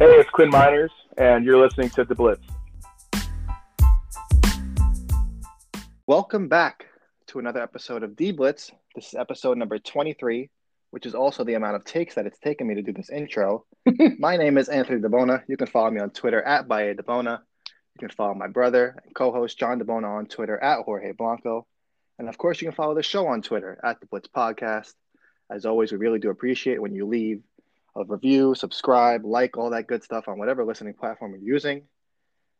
Hey, it's Quinn Miners, and you're listening to The Blitz. Welcome back to another episode of D Blitz. This is episode number 23, which is also the amount of takes that it's taken me to do this intro. my name is Anthony DeBona. You can follow me on Twitter at Baye DeBona. You can follow my brother and co host John DeBona on Twitter at Jorge Blanco. And of course, you can follow the show on Twitter at The Blitz Podcast. As always, we really do appreciate when you leave a review, subscribe, like, all that good stuff on whatever listening platform you're using.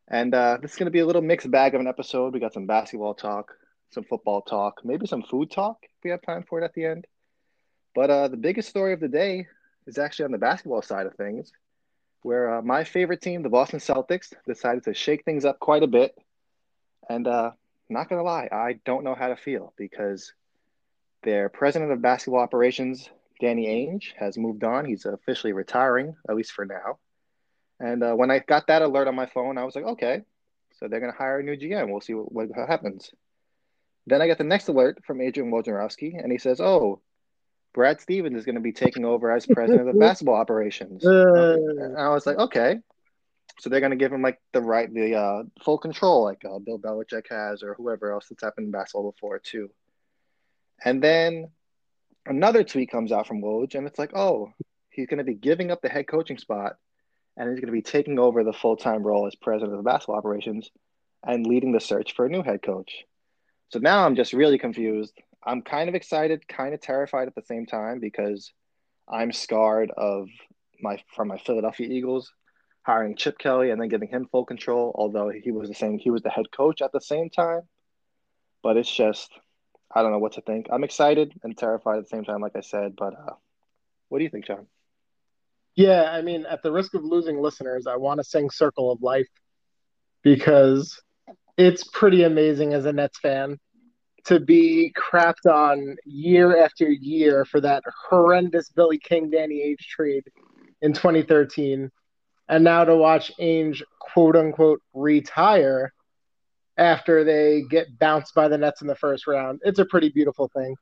And uh, this is going to be a little mixed bag of an episode. We got some basketball talk, some football talk, maybe some food talk if we have time for it at the end. But uh, the biggest story of the day is actually on the basketball side of things, where uh, my favorite team, the Boston Celtics, decided to shake things up quite a bit. And uh, not going to lie, I don't know how to feel because their president of basketball operations, Danny Ainge, has moved on. He's officially retiring, at least for now. And uh, when I got that alert on my phone, I was like, okay, so they're going to hire a new GM. We'll see what, what happens. Then I get the next alert from Adrian Wojnarowski, and he says, oh, Brad Stevens is going to be taking over as president of the basketball operations. Uh. and I was like, okay. So they're going to give him like the right, the uh, full control, like uh, Bill Belichick has, or whoever else that's happened in basketball before too. And then another tweet comes out from Woj, and it's like, oh, he's going to be giving up the head coaching spot, and he's going to be taking over the full time role as president of the basketball operations and leading the search for a new head coach. So now I'm just really confused. I'm kind of excited, kind of terrified at the same time because I'm scarred of my from my Philadelphia Eagles hiring Chip Kelly and then giving him full control, although he was the same he was the head coach at the same time. But it's just I don't know what to think. I'm excited and terrified at the same time, like I said. But uh, what do you think, John? Yeah, I mean, at the risk of losing listeners, I want to sing Circle of Life because it's pretty amazing as a Nets fan to be crapped on year after year for that horrendous Billy King Danny Ainge trade in 2013. And now to watch Ainge quote unquote retire after they get bounced by the Nets in the first round. It's a pretty beautiful thing.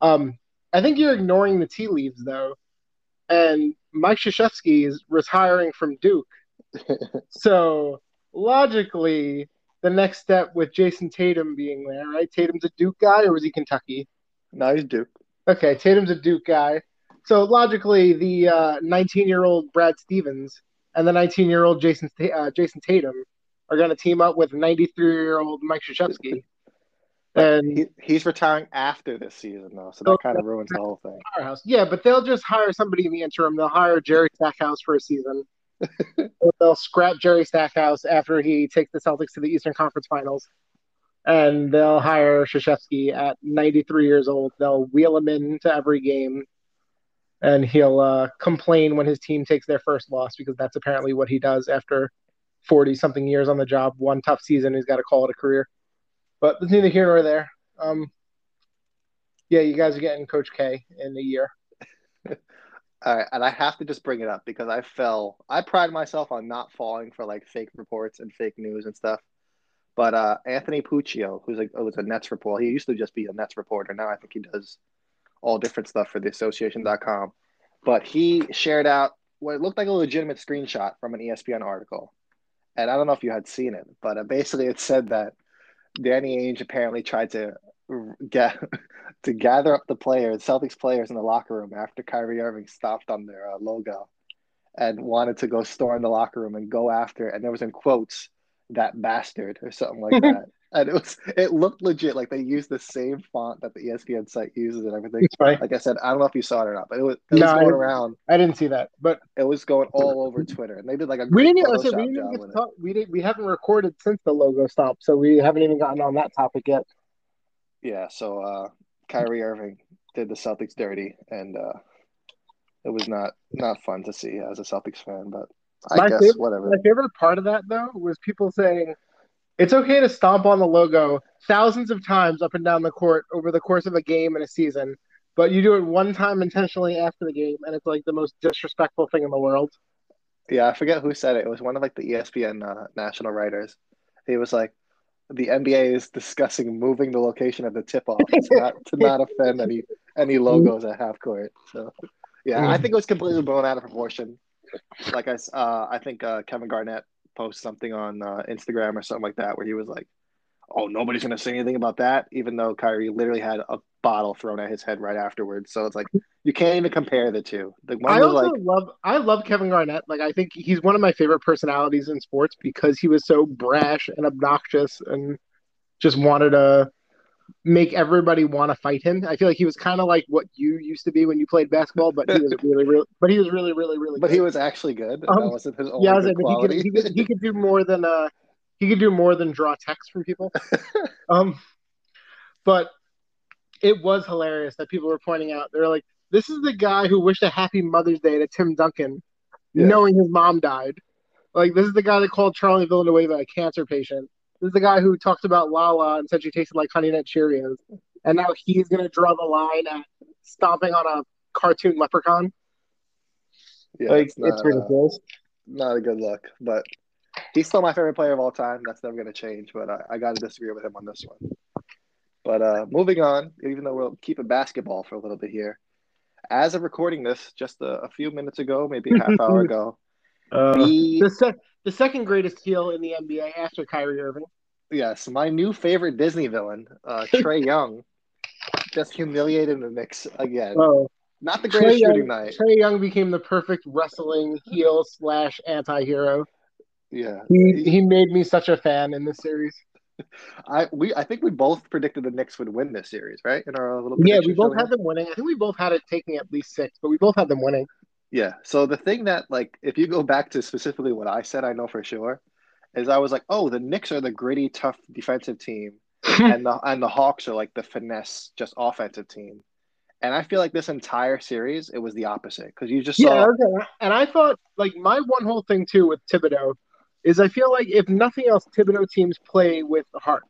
Um, I think you're ignoring the tea leaves though. And Mike Krzyzewski is retiring from Duke. so logically, the next step with Jayson Tatum being there, right? Tatum's a Duke guy, or was he Kentucky? No, he's Duke. Okay, Tatum's a Duke guy. So logically, the 19 uh, year old Brad Stevens and the 19 year old Jayson uh, Jayson Tatum are going to team up with 93 year old Mike Krzyzewski. And he, he's retiring after this season, though, so that kind of ruins the whole thing. Firehouse. Yeah, but they'll just hire somebody in the interim. They'll hire Jerry Stackhouse for a season. they'll scrap Jerry Stackhouse after he takes the Celtics to the Eastern Conference Finals, and they'll hire Krzyzewski at 93 years old. They'll wheel him into every game, and he'll uh, complain when his team takes their first loss because that's apparently what he does after 40 something years on the job. One tough season, he's got to call it a career. But it's neither here nor there. Um, yeah, you guys are getting Coach K in a year. All right, and I have to just bring it up because I fell. I pride myself on not falling for like fake reports and fake news and stuff. But uh, Anthony Puccio, who's like was a Nets reporter, he used to just be a Nets reporter. Now I think he does all different stuff for the Association.com. But he shared out what looked like a legitimate screenshot from an ESPN article, and I don't know if you had seen it, but uh, basically it said that Danny Ainge apparently tried to get to gather up the players, Celtics players in the locker room after Kyrie Irving stopped on their uh, logo, and wanted to go storm the locker room and go after. And there was in quotes that bastard or something like that. And it was it looked legit, like they used the same font that the ESPN site uses and everything. Right. Like I said, I don't know if you saw it or not, but it was, it was I going didn't. around. I didn't see that, but It was going all over Twitter, and they did like a we didn't. I said we didn't job get with to it. talk. We didn't. We haven't recorded since the logo stopped, so we haven't even gotten on that topic yet. Yeah, so uh, Kyrie Irving did the Celtics dirty, and uh, it was not not fun to see as a Celtics fan. But I My guess favorite- whatever. My favorite part of that though was people saying it's okay to stomp on the logo thousands of times up and down the court over the course of a game and a season, but you do it one time intentionally after the game, and it's like the most disrespectful thing in the world. Yeah, I forget who said it. It was one of like the ESPN uh, national writers. He was like, "The NBA is discussing moving the location of the tip-off to not to not offend any any logos at half court." So, yeah, I think it was completely blown out of proportion. like I, uh, I think uh, Kevin Garnett posted something on uh, Instagram or something like that where he was like, "Oh, nobody's gonna say anything about that," even though Kyrie literally had a bottle thrown at his head right afterwards. So it's like you can't even compare the two. The one I was also like, love I love Kevin Garnett. Like I think he's one of my favorite personalities in sports because he was so brash and obnoxious and just wanted to make everybody want to fight him. I feel like he was kind of like what you used to be when you played basketball, but he was really, really, but he was really, really, really. but good. he was actually good. Um, that wasn't his only yeah, good but he could, he could he could do more than uh he could do more than draw text from people. um, but it was hilarious that people were pointing out. They're like, "This is the guy who wished a happy Mother's Day to Tim Duncan, Yeah. knowing his mom died. Like, this is the guy that called Charlie Villanueva a cancer patient. This is the guy who talked about Lala and said she tasted like Honey Nut Cheerios, and now he's gonna draw the line at stomping on a cartoon leprechaun. yeah, like, it's it's, not, uh, ridiculous. not a good look. But he's still my favorite player of all time. That's never going to change. But I, I got to disagree with him on this one. But uh, moving on, even though we'll keep it basketball for a little bit here. As of recording this, just a, a few minutes ago, maybe a half hour ago, Uh, the the sec- the second greatest heel in the NBA after Kyrie Irving. yes, my new favorite Disney villain, uh, Trae Young, just humiliated the Knicks again. Oh, Not the greatest Young, shooting night. Trae Young became the perfect wrestling heel slash anti-hero. Yeah, He he made me such a fan in this series. I we I think we both predicted the Knicks would win this series, right? In our little Yeah, we both had them winning. I think we both had it taking at least six, but we both had them winning. Yeah. So the thing that like if you go back to specifically what I said, I know for sure, is I was like, oh, the Knicks are the gritty, tough defensive team, hmm. and the and the Hawks are like the finesse, just offensive team. And I feel like this entire series, it was the opposite because you just yeah, saw. okay. and I thought like my one whole thing too with Thibodeau is I feel like if nothing else, Thibodeau teams play with heart.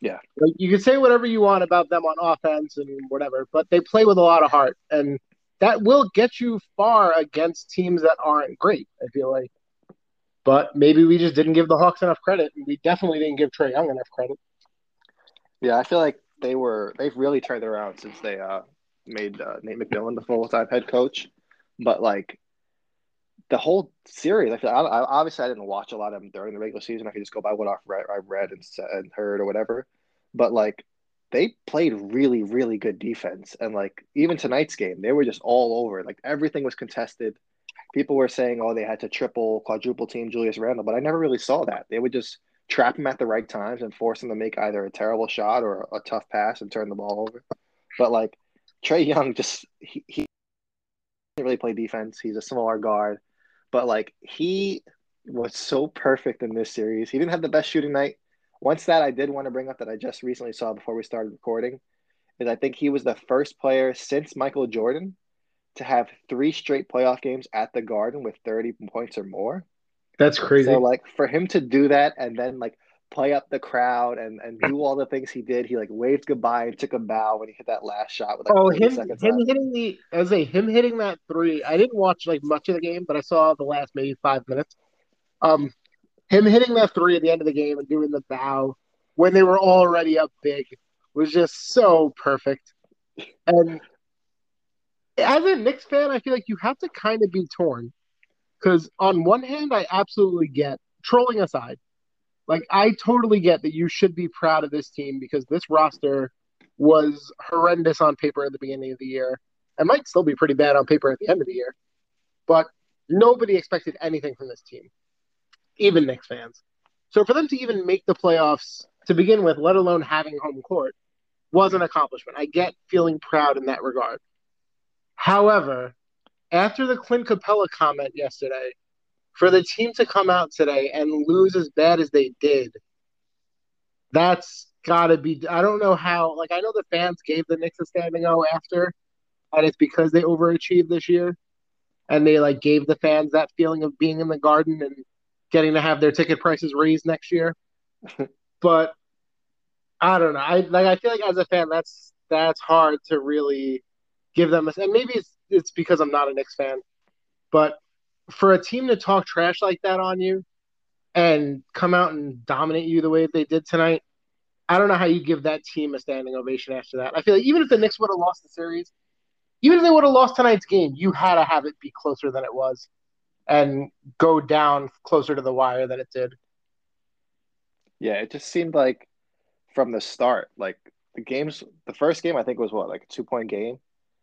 Yeah. Like you can say whatever you want about them on offense and whatever, but they play with a lot of heart, and that will get you far against teams that aren't great. I feel like, but maybe we just didn't give the Hawks enough credit, and we definitely didn't give Trae Young enough credit. Yeah, I feel like they were they've really turned around since they uh made uh, Nate McMillan the full time head coach. But like the whole series, I feel I, I obviously I didn't watch a lot of them during the regular season. I could just go by what I've read, I read and and heard or whatever. But like they played really really good defense, and like even tonight's game, they were just all over. Like everything was contested. People were saying, "Oh, they had to triple, quadruple team Julius Randle," but I never really saw that. They would just trap him at the right times and force him to make either a terrible shot or a tough pass and turn the ball over. But like Trae Young, just he, he didn't really play defense. He's a smaller guard, but like he was so perfect in this series. He didn't have the best shooting night. Once that I did want to bring up that I just recently saw before we started recording is I think he was the first player since Michael Jordan to have three straight playoff games at the Garden with 30 points or more. That's crazy. So like for him to do that and then like play up the crowd and, and do all the things he did, he like waved goodbye and took a bow when he hit that last shot with like Oh, him, him hitting the as a him hitting that three. I didn't watch like much of the game, but I saw the last maybe five minutes. Um, him hitting that three at the end of the game and doing the bow when they were already up big was just so perfect. And as a Knicks fan, I feel like you have to kind of be torn because on one hand, I absolutely get trolling aside. Like I totally get that you should be proud of this team because this roster was horrendous on paper at the beginning of the year and might still be pretty bad on paper at the end of the year. But nobody expected anything from this team, even Knicks fans. So for them to even make the playoffs to begin with, let alone having home court, was an accomplishment. I get feeling proud in that regard. However, after the Clint Capela comment yesterday, for the team to come out today and lose as bad as they did, that's got to be. I don't know how. Like, I know the fans gave the Knicks a standing O after, and it's because they overachieved this year, and they like gave the fans that feeling of being in the Garden and getting to have their ticket prices raised next year. but I don't know. I like. I feel like as a fan, that's that's hard to really give them. A, and maybe it's it's because I'm not a Knicks fan, but for a team to talk trash like that on you and come out and dominate you the way they did tonight, I don't know how you give that team a standing ovation after that. I feel like even if the Knicks would have lost the series, even if they would have lost tonight's game, you had to have it be closer than it was. And go down closer to the wire than it did. Yeah, it just seemed like from the start, like the games, the first game I think was what like a two point game,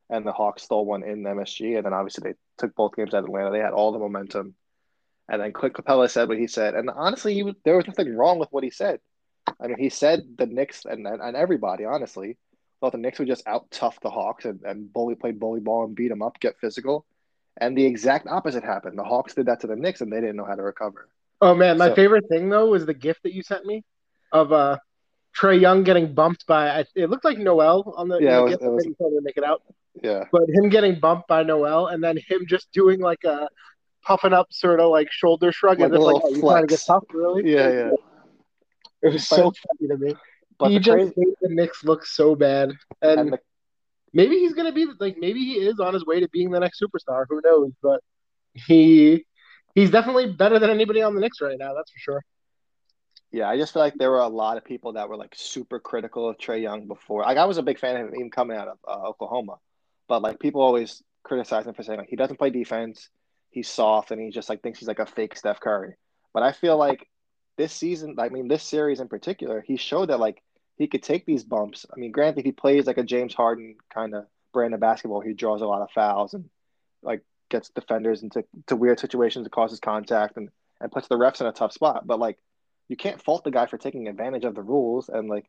and the Hawks stole one in MSG, and then obviously they took both games at Atlanta. They had all the momentum, and then Clint Capela said what he said, and honestly, he there was nothing wrong with what he said. I mean, he said the Knicks and and, and everybody honestly thought the Knicks would just out tough the Hawks and, and bully play bully ball and beat them up, get physical. And the exact opposite happened. The Hawks did that to the Knicks and they didn't know how to recover. Oh man, my So- favorite thing though was the gift that you sent me of uh Trae Young getting bumped by I- it looked like Noel on the, Yeah, in it was- gift. it was- couldn't make it out, Yeah. but him getting bumped by Noel and then him just doing like a puffing up sort of like shoulder shrug Like as if a like oh, you trying to get tough really. Yeah, yeah. It was so funny to me. But he the just crazy made the Knicks look so bad, and, and the, maybe he's gonna be like maybe he is on his way to being the next superstar. Who knows? But he he's definitely better than anybody on the Knicks right now. That's for sure. yeah, I just feel like there were a lot of people that were like super critical of Trae Young before. Like I was a big fan of him even coming out of uh, Oklahoma, but like people always criticize him for saying like he doesn't play defense, he's soft, and he just like thinks he's like a fake Steph Curry. But I feel like this season, I mean this series in particular, he showed that like he could take these bumps. I mean, granted, he plays like a James Harden kind of brand of basketball. He draws a lot of fouls and like gets defenders into to weird situations that causes contact and and puts the refs in a tough spot. But like you can't fault the guy for taking advantage of the rules and like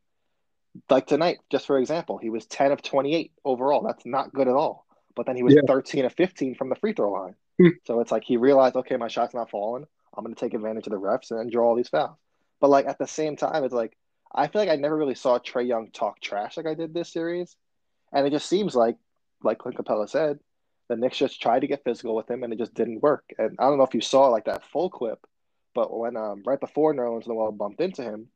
like tonight, just for example, he was 10 of 28 overall. That's not good at all. But then he was Yeah. 13 of 15 from the free throw line. Hmm. so it's like he realized, okay, my shot's not falling. I'm going to take advantage of the refs and then draw all these fouls. But like at the same time, it's like I feel like I never really saw Trae Young talk trash like I did this series. And it just seems like, like Clint Capela said, the Knicks just tried to get physical with him and it just didn't work. And I don't know if you saw like that full clip, but when um right before Nerlens Noel bumped into him,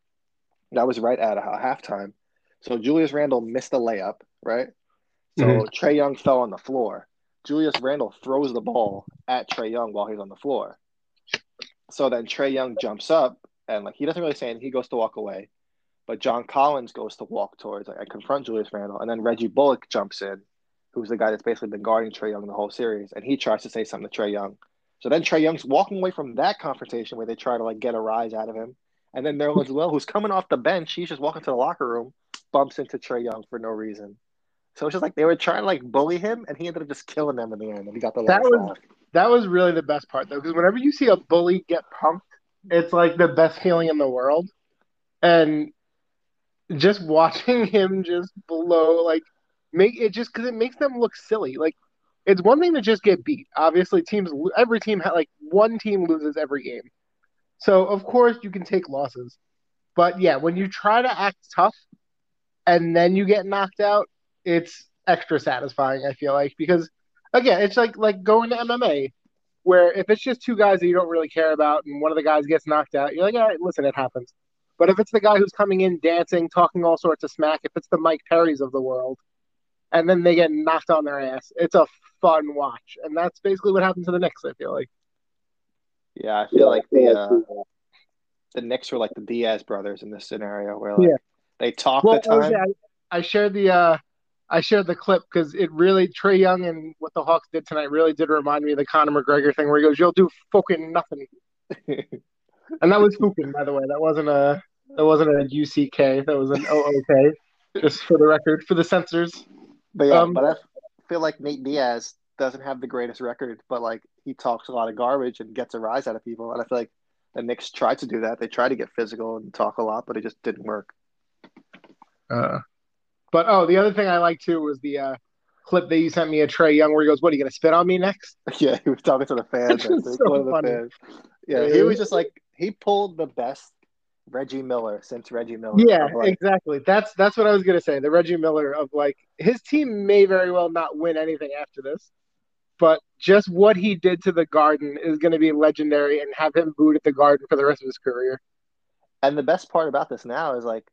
that was right at a halftime. So Julius Randle missed a layup, right? So Mhm. Trae Young fell on the floor. Julius Randle throws the ball at Trae Young while he's on the floor. So then Trae Young jumps up and like he doesn't really say anything. He goes to walk away, but John Collins goes to walk towards like, and confront Julius Randle, and then Reggie Bullock jumps in, who's the guy that's basically been guarding Trae Young the whole series, and he tries to say something to Trae Young. So then Trae Young's walking away from that confrontation where they try to like get a rise out of him, and then Nerlens Noel, who's coming off the bench, he's just walking to the locker room, bumps into Trae Young for no reason. So it's just like they were trying to like bully him, and he ended up just killing them in the end, and he got the That last was-. That was really the best part though, because whenever you see a bully get pumped, it's like the best feeling in the world. And just watching him just blow, like, make it just because it makes them look silly. Like, it's one thing to just get beat. Obviously, teams, every team, like, one team loses every game. So, of course, you can take losses. But yeah, when you try to act tough and then you get knocked out, it's extra satisfying, I feel like, because again, it's like like going to MMA, where if it's just two guys that you don't really care about, and one of the guys gets knocked out, you're like, all right, listen, it happens. But if it's the guy who's coming in dancing, talking all sorts of smack, if it's the Mike Perrys of the world, and then they get knocked on their ass, it's a fun watch, and that's basically what happened to the Knicks. I feel like. Yeah, I feel like the uh, the Knicks were like the Diaz brothers in this scenario, where like Yeah. they talk Well, the time. OJ, I, I shared the uh, I shared the clip because it really Trae Young and what the Hawks did tonight really did remind me of the Conor McGregor thing, where he goes, "You'll do fucking nothing." And that was fucking by the way. That wasn't a that wasn't a UCK. That was an OOK. Just for the record, for the censors. But yeah, Um, but I feel like Nate Diaz doesn't have the greatest record, but like he talks a lot of garbage and gets a rise out of people. And I feel like the Knicks tried to do that. They tried to get physical and talk a lot, but it just didn't work. Uh, but oh, the other thing I like too was the uh, clip that you sent me of Trae Young, where he goes, "What are you gonna spit on me next?" yeah, he was talking to the fans. Which was I think, so the funny. fans. Yeah, he was just like he pulled the best Reggie Miller since Reggie Miller. Yeah, like, exactly. That's that's what I was gonna say. The Reggie Miller of like his team may very well not win anything after this, but just what he did to the Garden is gonna be legendary and have him booed at the Garden for the rest of his career. And the best part about this now is like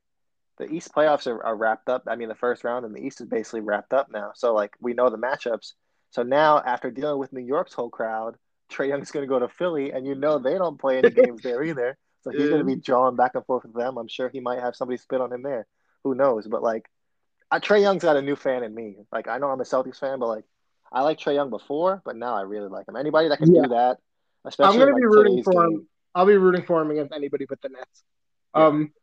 the East playoffs are, are wrapped up. I mean, the first round in the East is basically wrapped up now. So like we know the matchups. So now after dealing with New York's whole crowd, Trae Young's going to go to Philly, and you know they don't play any games there either. So he's going to be drawn back and forth with them. I'm sure he might have somebody spit on him there. Who knows? But like, I, Trae Young's got a new fan in me. Like I know I'm a Celtics fan, but like I like Trae Young before, but now I really like him. Anybody that can Yeah. do that Especially I'm going to be rooting for game. him. I'll be rooting for him against anybody but the Nets. Yeah. Um,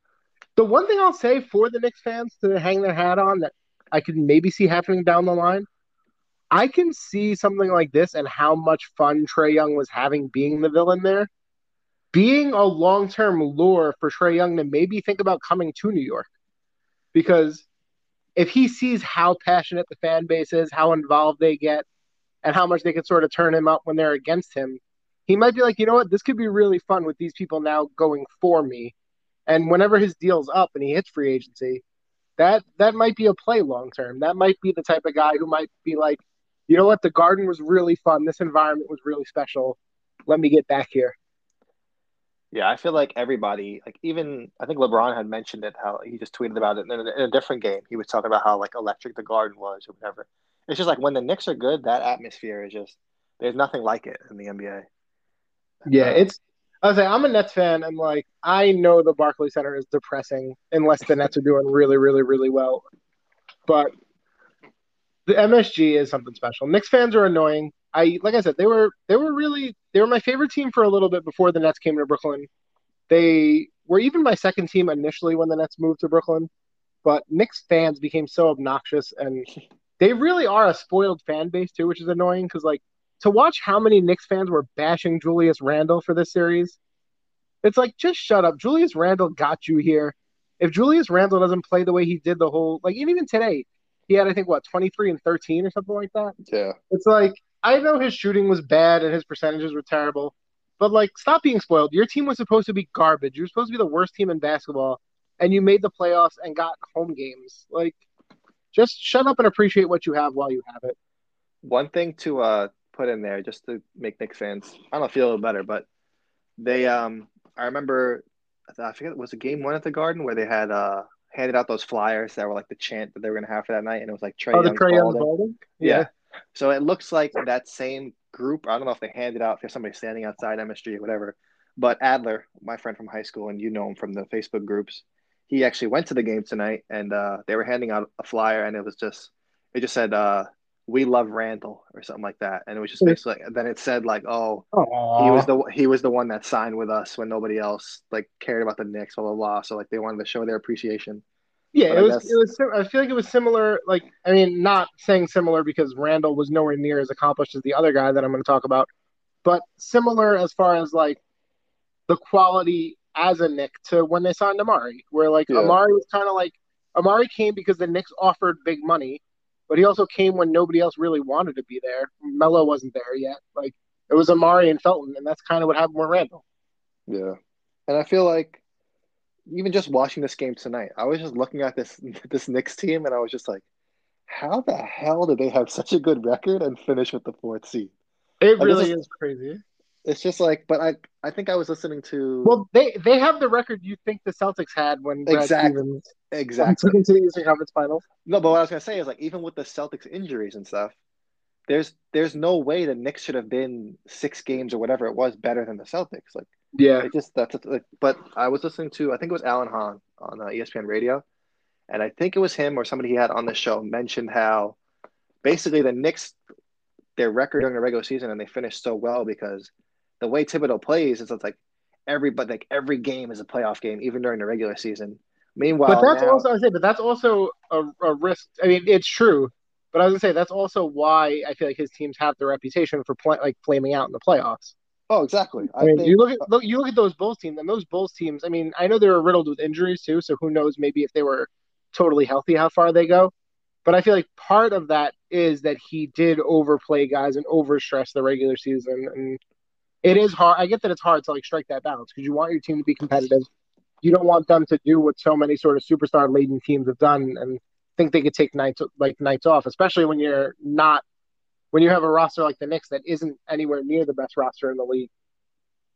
the one thing I'll say for the Knicks fans to hang their hat on that I can maybe see happening down the line, I can see something like this and how much fun Trae Young was having being the villain there, being a long term lure for Trae Young to maybe think about coming to New York, because if he sees how passionate the fan base is, how involved they get, and how much they can sort of turn him up when they're against him, he might be like, you know what, this could be really fun with these people now going for me. And whenever his deal's up and he hits free agency, that that might be a play long term. That might be the type of guy who might be like, you know what, the garden was really fun. This environment was really special. Let me get back here. Yeah, I feel like everybody, like even I think LeBron had mentioned it, how he just tweeted about it in a, in a different game. He was talking about how like electric the garden was or whatever. It's just like when the Knicks are good, that atmosphere is just there's nothing like it in the NBA. Yeah, it's. I was like, I'm a Nets fan, and like, I know the Barclays Center is depressing unless the Nets are doing really, really, really well. But the MSG is something special. Knicks fans are annoying. I like I said, they were they were really they were my favorite team for a little bit before the Nets came to Brooklyn. They were even my second team initially when the Nets moved to Brooklyn. But Knicks fans became so obnoxious, and they really are a spoiled fan base too, which is annoying because like to watch how many Knicks fans were bashing Julius Randle for this series, it's like just shut up. Julius Randle got you here. If Julius Randle doesn't play the way he did the whole like and even today, he had I think what 23 and 13 or something like that. Yeah. It's like I know his shooting was bad and his percentages were terrible, but like stop being spoiled. Your team was supposed to be garbage. You were supposed to be the worst team in basketball, and you made the playoffs and got home games. Like just shut up and appreciate what you have while you have it. One thing to uh put in there just to make Knicks fans, I don't feel a little better, but they um I remember I forget it was a game one at the Garden where they had uh handed out those flyers that were like the chant that they were gonna have for that night, and it was like Trae Oh, the Trae Young. Balding? Yeah. So it looks like that same group. I don't know if they handed out if somebody standing outside MSG or whatever. But Adler, my friend from high school, and you know him from the Facebook groups, he actually went to the game tonight, and uh, they were handing out a flyer, and it was just it just said uh, "We love Randle" or something like that, and it was just basically. Then it said like, "Oh, he was the he was the one that signed with us when nobody else like cared about the Knicks, blah blah blah." So like they wanted to show their appreciation. Yeah, But it I was. guess- It was. sim- I feel like it was similar. Like, I mean, not saying similar because Randle was nowhere near as accomplished as the other guy that I'm going to talk about, but similar as far as like the quality as a Knick to when they signed Amar'e, where like Yeah. Amar'e was kind of like Amar'e came because the Knicks offered big money, but he also came when nobody else really wanted to be there. Melo wasn't there yet. Like it was Amar'e and Felton, and that's kind of what happened with Randle. Yeah, and I feel like even just watching this game tonight, I was just looking at this this Knicks team, and I was just like, how the hell did they have such a good record and finish with the fourth seed? It Like, really is- is crazy. It's just like, but I I think I was listening to Well, they they have the record you think the Celtics had when Brad Exactly. Stevens exactly into the Eastern Conference Finals. no, but what I was gonna say is like even with the Celtics injuries and stuff, there's there's no way the Knicks should have been six games or whatever it was better than the Celtics. Like Yeah, It just that's like, but I was listening to I think it was Alan Hahn on uh, ESPN Radio, and I think it was him or somebody he had on the show mentioned how basically the Knicks their record during the regular season and they finished so well because the way Thibodeau plays is it's like every but like every game is a playoff game even during the regular season. Meanwhile, but that's now- also I say, but that's also a, a risk. I mean, it's true, but I was gonna say that's also why I feel like his teams have the reputation for play, like flaming out in the playoffs. Oh exactly. I, I mean, think you look at look, you look at those Bulls teams, and those Bulls teams. I mean, I know they were riddled with injuries too, so who knows? Maybe if they were totally healthy, how far they go. But I feel like part of that is that he did overplay guys and overstress the regular season, and it is hard. I get that it's hard to like strike that balance because you want your team to be competitive. You don't want them to do what so many sort of superstar laden teams have done and think they could take nights like nights off, especially when you're not when you have a roster like the Knicks that isn't anywhere near the best roster in the league.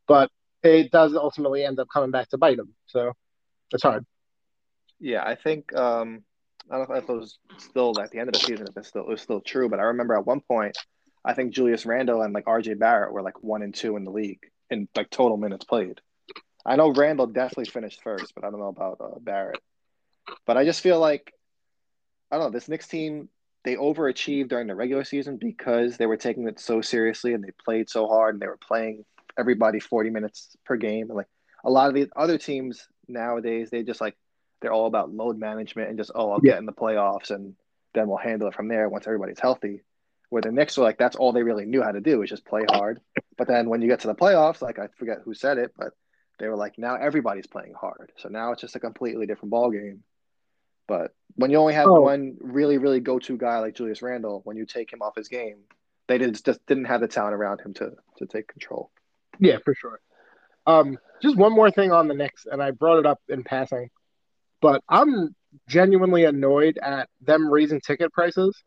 But it does ultimately end up coming back to bite them. So it's hard. Yeah, I think um, I don't know if it was still at the end of the season if it's still it was still true, but I remember at one point I think Julius Randle and like RJ Barrett were like one and two in the league in like total minutes played. I know Randle definitely finished first, but I don't know about uh, Barrett. But I just feel like I don't know this Knicks team they overachieved during the regular season because they were taking it so seriously and they played so hard and they were playing everybody 40 minutes per game. And like a lot of the other teams nowadays, they just like they're all about load management and just oh I'll Yeah. get in the playoffs and then we'll handle it from there once everybody's healthy. Where the Knicks were like that's all they really knew how to do is just play hard. But then when you get to the playoffs, like I forget who said it, but they were like now everybody's playing hard. So now it's just a completely different ball game. But when you only have Oh. one really really go to guy like Julius Randle, when you take him off his game, they did, just didn't have the talent around him to to take control. Yeah, for sure. Um, just one more thing on the Knicks, and I brought it up in passing, but I'm genuinely annoyed at them raising ticket prices,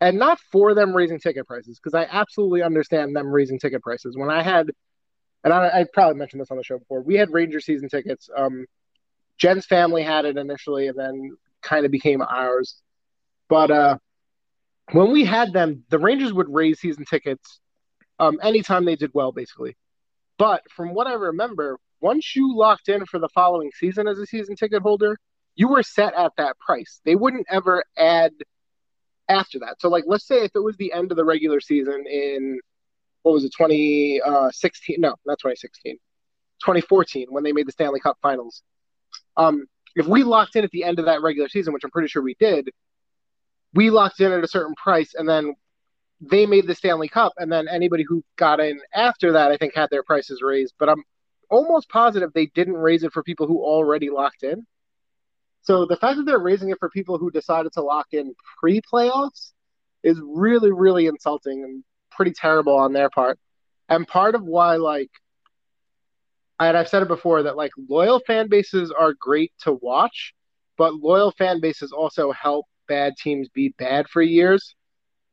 and not for them raising ticket prices, because I absolutely understand them raising ticket prices. When I had, and I, I probably mentioned this on the show before, we had Ranger season tickets. Um, Jen's family had it initially, and then kind of became ours. But uh, when we had them, the Rangers would raise season tickets um, anytime they did well, basically. But from what I remember, once you locked in for the following season as a season ticket holder, you were set at that price. They wouldn't ever add after that. So, like, let's say if it was the end of the regular season in what was it, 2016? No, not 2016, 2014, when they made the Stanley Cup finals. Um, if we locked in at the end of that regular season, which I'm pretty sure we did, we locked in at a certain price, and then they made the Stanley Cup, and then anybody who got in after that, I think, had their prices raised. But I'm almost positive they didn't raise it for people who already locked in. So the fact that they're raising it for people who decided to lock in pre-playoffs is really, really insulting and pretty terrible on their part. And part of why, like, and I've said it before that like loyal fan bases are great to watch, but loyal fan bases also help bad teams be bad for years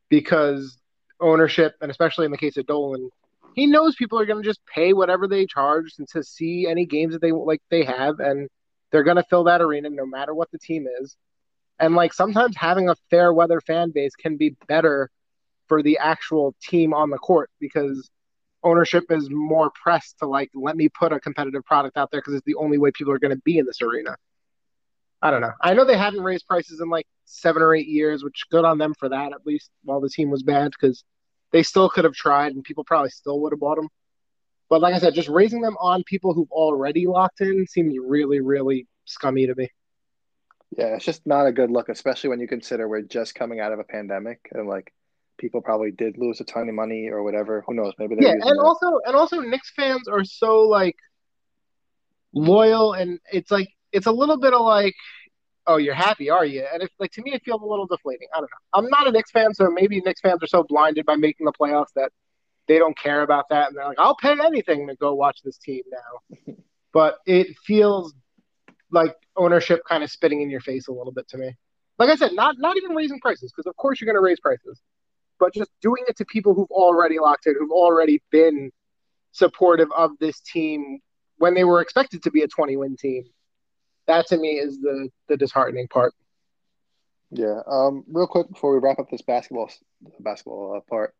because ownership, and especially in the case of Dolan, he knows people are going to just pay whatever they charge and to see any games that they like they have, and they're going to fill that arena no matter what the team is. And like sometimes having a fair weather fan base can be better for the actual team on the court because ownership is more pressed to like let me put a competitive product out there because it's the only way people are going to be in this arena. I don't know. I know they haven't raised prices in like seven or eight years, which good on them for that. At least while the team was bad, because they still could have tried, and people probably still would have bought them. But like I said, just raising them on people who've already locked in seems really, really scummy to me. Yeah, it's just not a good look, especially when you consider we're just coming out of a pandemic and like people probably did lose a ton of money or whatever. Who knows? Maybe they're Yeah, and it. also, and also, Knicks fans are so like loyal, and it's like it's a little bit of like, oh, you're happy, are you? And it's like to me, it feels a little deflating. I don't know. I'm not a Knicks fan, so maybe Knicks fans are so blinded by making the playoffs that they don't care about that, and they're like, I'll pay anything to go watch this team now. but it feels like ownership kind of spitting in your face a little bit to me. Like I said, not not even raising prices because of course you're going to raise prices, but just doing it to people who've already locked in, who've already been supportive of this team when they were expected to be a 20 win team. That to me is the the disheartening part. Yeah. Um. Real quick before we wrap up this basketball basketball uh, part,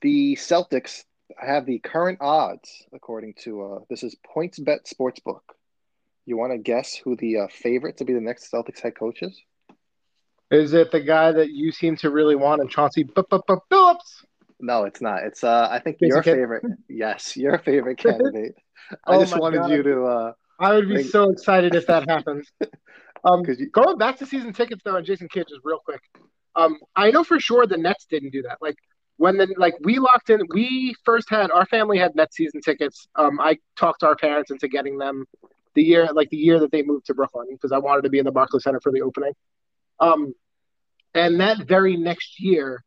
the Celtics have the current odds according to uh this is PointsBet Sportsbook. You want to guess who the uh, favorite to be the next Celtics head coach is? Is it the guy that you seem to really want in Chauncey Billups? No, it's not. It's uh I think Jason your Kidd? favorite. Yes, your favorite candidate. I Oh just wanted God. you to uh I would be so excited if that happens. Um, you going back to season tickets though, and Jason Kidd just real quick. Um, I know for sure the Nets didn't do that. Like when the like we locked in, we first had our family had Nets season tickets. Um, I talked to our parents into getting them the year like the year that they moved to Brooklyn because I wanted to be in the Barclays Center for the opening. Um, and that very next year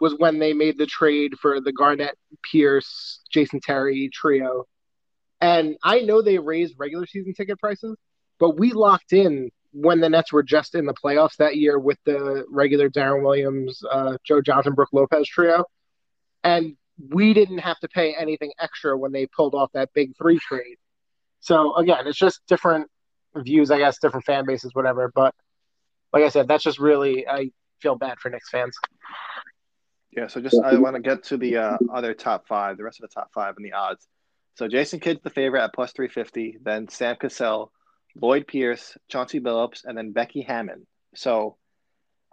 was when they made the trade for the Garnett, Pierce, Jason Terry trio. And I know they raised regular season ticket prices, but we locked in when the Nets were just in the playoffs that year with the regular Deron Williams, uh, Joe Johnson, Brook Lopez trio. And we didn't have to pay anything extra when they pulled off that big three trade. So again, it's just different views, I guess, different fan bases, whatever. But like I said, that's just really I feel bad for Knicks fans. Yeah, so just I want to get to the uh, other top five, the rest of the top five and the odds. So Jason Kidd's the favorite at plus 350, then Sam Cassell, Lloyd Pierce, Chauncey Billups, and then Becky Hammon. So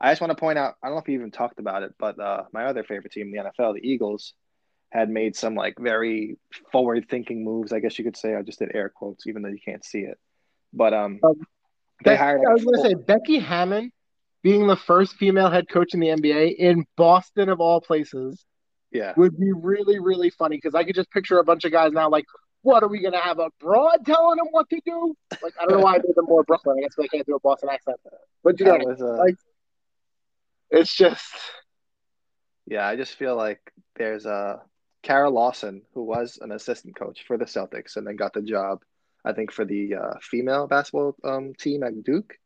I just want to point out, I don't know if you even talked about it, but uh, my other favorite team in the NFL, the Eagles, had made some like very forward thinking moves, I guess you could say. I just did air quotes, even though you can't see it. But um, Um, they Becky- hired. I was going to say Becky Hammon being the first female head coach in the NBA in Boston of all places yeah, would be really really funny because I could just picture a bunch of guys now like, what are we going to have a broad telling them what to do? Like I don't know why I made them more Brooklyn. I guess they can't do a Boston accent, but you know, was uh, like- it's just Yeah, I just feel like there's uh Kara Lawson, who was an assistant coach for the Celtics and then got the job, I think, for the uh, female basketball um, team at Duke.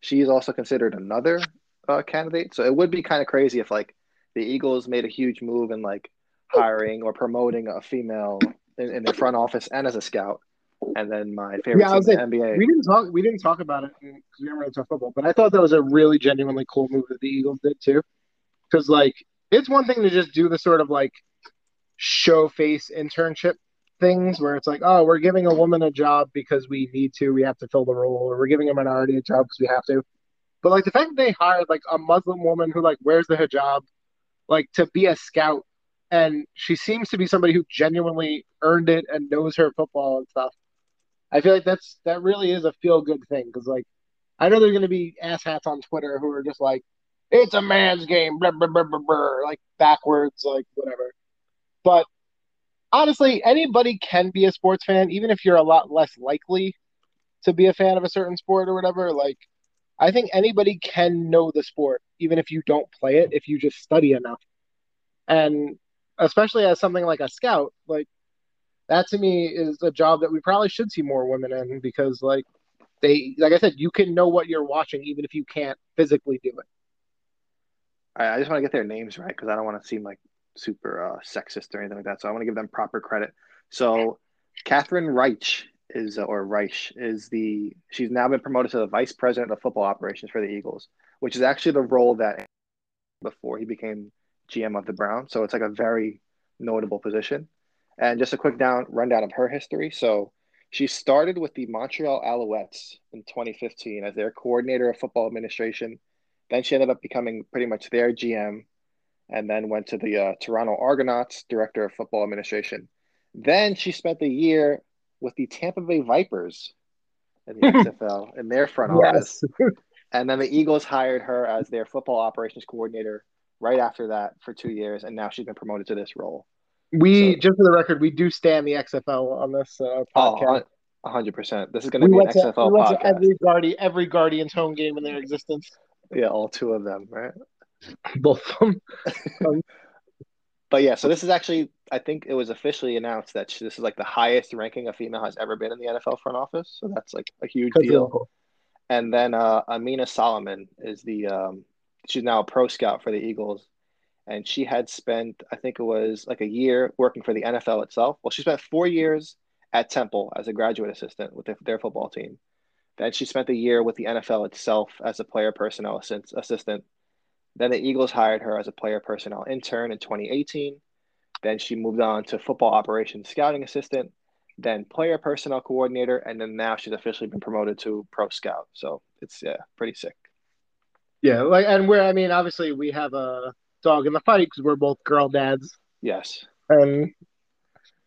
She's also considered another uh, candidate. So it would be kind of crazy if like the Eagles made a huge move in like hiring or promoting a female in, in their front office and as a scout. And then my favorite Yeah, I was the NBA. we didn't talk we didn't talk about it because we didn't really talk football, but I thought that was a really genuinely cool move that the Eagles did too. Because like it's one thing to just do the sort of like show face internship things where it's like, oh, we're giving a woman a job because we need to, we have to fill the role, or we're giving a minority a job because we have to. But like the fact that they hired like a Muslim woman who like wears the hijab, like to be a scout, and she seems to be somebody who genuinely earned it and knows her football and stuff. I feel like that's that really is a feel good thing because like I know there's gonna be asshats on Twitter who are just like it's a man's game, blah, blah, blah, like backwards, like whatever. But honestly, anybody can be a sports fan, even if you're a lot less likely to be a fan of a certain sport or whatever. Like I think anybody can know the sport, even if you don't play it, if you just study enough. And especially as something like a scout, like that to me is a job that we probably should see more women in because like they like I said, you can know what you're watching even if you can't physically do it. I, I just want to get their names right because I don't want to seem like super uh, sexist or anything like that. So I want to give them proper credit. So Catherine Raiche is or Raiche is the she's now been promoted to the vice president of football operations for the Eagles, which is actually the role that before he became GM of the Browns. So it's like a very notable position. And just a quick down rundown of her history. So she started with the Montreal Alouettes in 2015 as their coordinator of football administration. Then she ended up becoming pretty much their GM, and then went to the uh, Toronto Argonauts, director of football administration. Then she spent the year with the Tampa Bay Vipers in the XFL in their front office. Yes. And then the Eagles hired her as their football operations coordinator right after that for two years, and now she's been promoted to this role. We So- just for the record, we do stand the XFL on this uh, podcast. Oh, hundred percent. This is going to we be an to, XFL we podcast. every Guardian every Guardians home game in their existence. Yeah, all two of them, right? Both of them. But yeah, so this is actually, I think it was officially announced that this is like the highest ranking a female has ever been in the NFL front office. So that's like a huge deal. And then uh, Ameena Soliman is the, um, she's now a pro scout for the Eagles. And she had spent, I think it was like a year working for the NFL itself. Well, she spent four years at Temple as a graduate assistant with their, football team. Then she spent a year with the NFL itself as a player personnel assist- assistant. Then the Eagles hired her as a player personnel intern in 2018. Then she moved on to football operations scouting assistant, then player personnel coordinator, and then now she's officially been promoted to pro scout. So it's yeah, pretty sick. Yeah, like and we're I mean, obviously we have a dog in the fight because we're both girl dads, Yes. and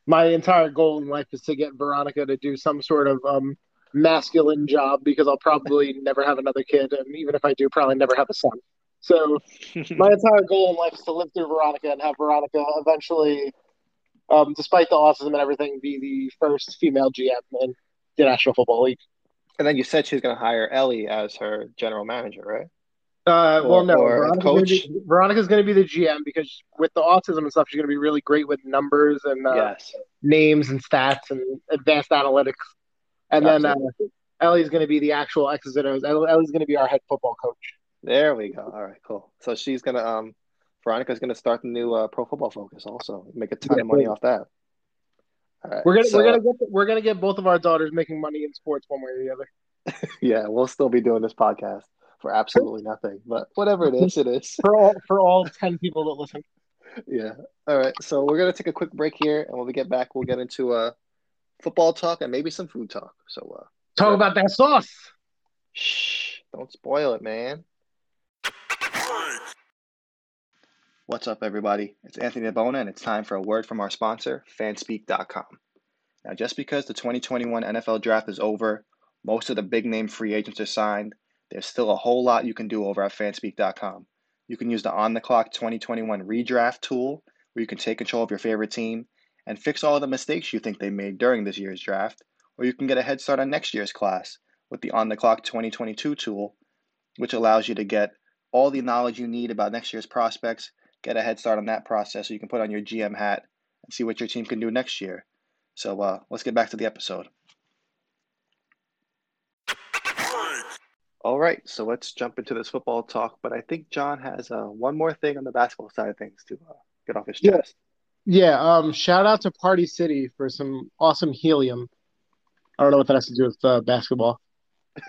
my entire goal in life is to get Veronica to do some sort of um masculine job because I'll probably never have another kid, and even if I do, probably never have a son. So my entire goal in life is to live through Veronica and have Veronica eventually, um, despite the autism and everything, be the first female GM in the National Football League. and then you said she's going to hire Ellie as her general manager, right? Uh, Or- well, no, or Veronica's coach? Gonna be, Veronica's going to be the GM because with the autism and stuff, she's going to be really great with numbers and uh, yes. names and stats and advanced analytics. And then uh, Ellie's going to be the actual X's and O's. Ellie- Ellie's going to be our head football coach. There we go. All right, cool. So she's gonna um Veronica's gonna start the new uh, pro football focus also. Make a ton Yeah, of money off that. All right. We're gonna so, we're gonna get we're gonna get both of our daughters making money in sports one way or the other. yeah, we'll still be doing this podcast for absolutely nothing. But whatever it is, it is. For all for all ten people that listen. Yeah. All right. So we're gonna take a quick break here, and when we get back, we'll get into uh football talk and maybe some food talk. So uh Talk about that sauce. shh, don't spoil it, man. What's up, everybody? It's Anthony Abona, and it's time for a word from our sponsor, Fanspeak.com. Now, just because the 2021 NFL Draft is over, most of the big name free agents are signed, there's still a whole lot you can do over at Fanspeak.com. You can use the On the Clock 2021 Redraft tool, where you can take control of your favorite team and fix all the mistakes you think they made during this year's draft, or you can get a head start on next year's class with the On the Clock 2022 tool, which allows you to get all the knowledge you need about next year's prospects, get a head start on that process so you can put on your GM hat and see what your team can do next year. So uh, let's get back to the episode. All right, so let's jump into this football talk. But I think John has uh, one more thing on the basketball side of things to uh, get off his Yeah. chest. Yeah, um, shout out to Party City for some awesome helium. I don't know what that has to do with uh, basketball,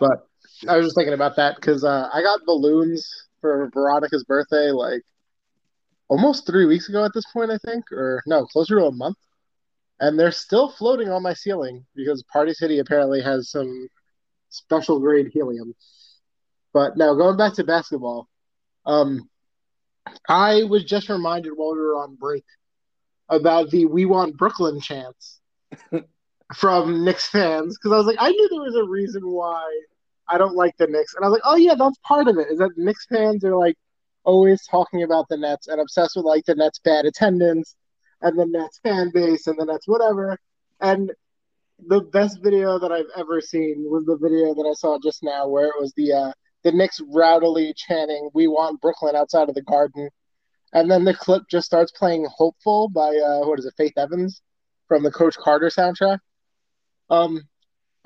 but I was just thinking about that because uh, I got balloons for Veronica's birthday like almost three weeks ago at this point, I think, or no, closer to a month. And they're still floating on my ceiling because Party City apparently has some special grade helium. But now going back to basketball, um, I was just reminded while we were on break about the "We Want Brooklyn" chants from Knicks fans because I was like, I knew there was a reason why I don't like the Knicks, and I was like, oh yeah, that's part of it. Is that Knicks fans are like always talking about the Nets and obsessed with like the Nets bad attendance and the Nets fan base and the Nets whatever. And the best video that I've ever seen was the video that I saw just now, where it was the uh, the Knicks rowdily chanting "We want Brooklyn" outside of the Garden, and then the clip just starts playing "Hopeful" by uh, what is it, Faith Evans from the Coach Carter soundtrack. Um,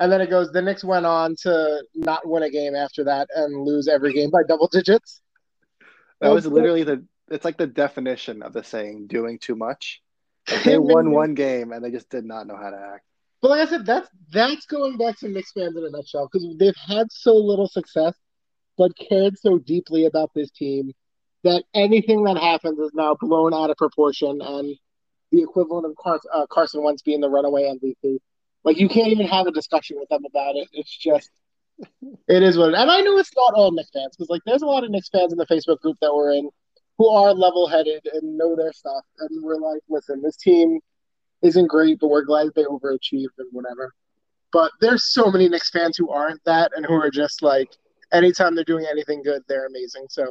and then it goes. The Knicks went on to not win a game after that and lose every game by double digits. That was literally the. It's like the definition of the saying "doing too much." Like they won one game and they just did not know how to act. But like I said, that's that's going back to Knicks fans in a nutshell because they've had so little success, but cared so deeply about this team that anything that happens is now blown out of proportion and the equivalent of Car- uh, Carson Wentz being the runaway MVP. Like you can't even have a discussion with them about it. It's just, it is what. It, and I know it's not all Knicks fans because like there's a lot of Knicks fans in the Facebook group that we're in who are level-headed and know their stuff, and we're like, listen, this team isn't great, but we're glad they overachieved and whatever. But there's so many Knicks fans who aren't that and who are just like, anytime they're doing anything good, they're amazing. So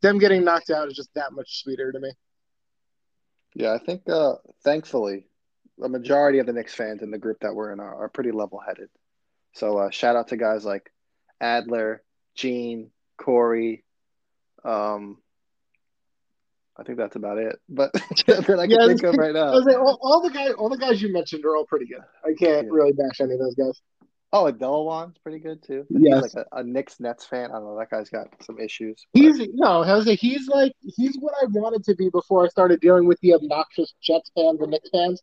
them getting knocked out is just that much sweeter to me. Yeah, I think uh, thankfully the majority of the Knicks fans in the group that we're in are, are pretty level-headed. So uh, shout out to guys like Adler, Gene, Corey. Um, I think that's about it. But that I can Yeah, think of right now. like, all, all the guys, all the guys you mentioned are all pretty good. I can't Yeah. really bash any of those guys. Oh, Delawan's pretty good too. Yeah, like a, a Knicks Nets fan. I don't know. That guy's got some issues. but- He's no, like, he's like he's what I wanted to be before I started dealing with the obnoxious Jets fans and Knicks fans.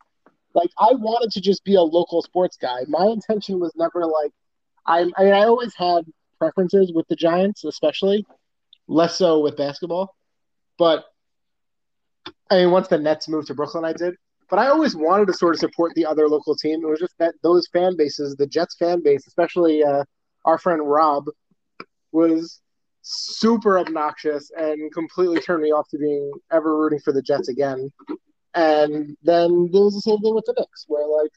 Like I wanted to just be a local sports guy. My intention was never like I I, mean, I always had preferences with the Giants, especially less so with basketball. But I mean, once the Nets moved to Brooklyn, I did. But I always wanted to sort of support the other local team. It was just that those fan bases, the Jets fan base, especially uh, our friend Rob, was super obnoxious and completely turned me off to being ever rooting for the Jets again. And then there was the same thing with the Knicks, where like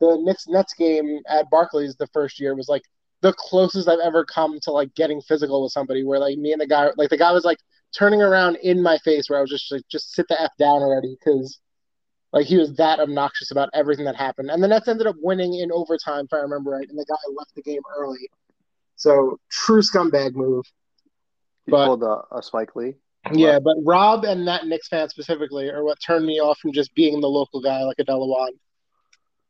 the Knicks Nets game at Barclays the first year was like the closest I've ever come to like getting physical with somebody. Where like me and the guy, like the guy was like turning around in my face, where I was just like, just sit the f down already, because like he was that obnoxious about everything that happened. And the Nets ended up winning in overtime, if I remember right, and the guy left the game early. So true scumbag move. He but- pulled a, a Spike Lee. Yeah, but Rob and that Knicks fan specifically are what turned me off from just being the local guy like a Delawan.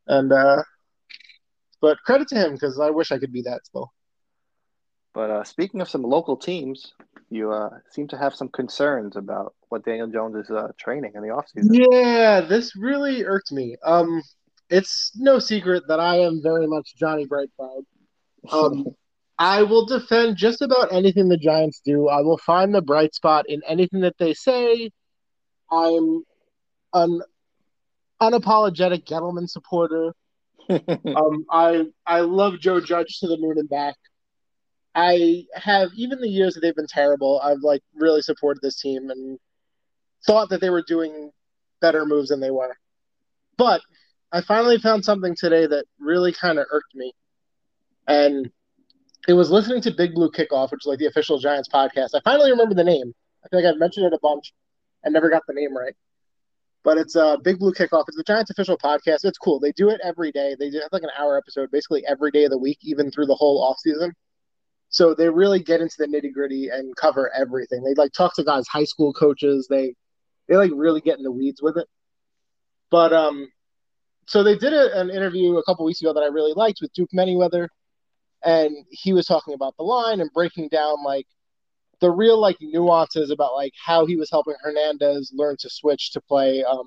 And uh but credit to him because I wish I could be that still. But uh, speaking of some local teams, you uh, seem to have some concerns about what Daniel Jones is uh, training in the offseason. Yeah, this really irked me. Um it's no secret that I am very much Johnny Brightside. Um I will defend just about anything the Giants do. I will find the bright spot in anything that they say. I'm an unapologetic Gettleman supporter. Um, I I love Joe Judge to the moon and back. I have even the years that they've been terrible. I've like really supported this team, and thought that they were doing better moves than they were. But I finally found something today that really kind of irked me. And it was listening to Big Blue Kickoff, which is like the official Giants podcast. I finally remember the name. I feel like I've mentioned it a bunch and never got the name right. But it's uh, Big Blue Kickoff. It's the Giants official podcast. It's cool. They do it every day. They have like an hour episode basically every day of the week, even through the whole off season. So they really get into the nitty gritty and cover everything. They like talk to guys, high school coaches. They they like really get in the weeds with it. But um, so they did a, an interview a couple weeks ago that I really liked with Duke Manyweather, and he was talking about the line and breaking down like the real like nuances about like how he was helping Hernandez learn to switch to play um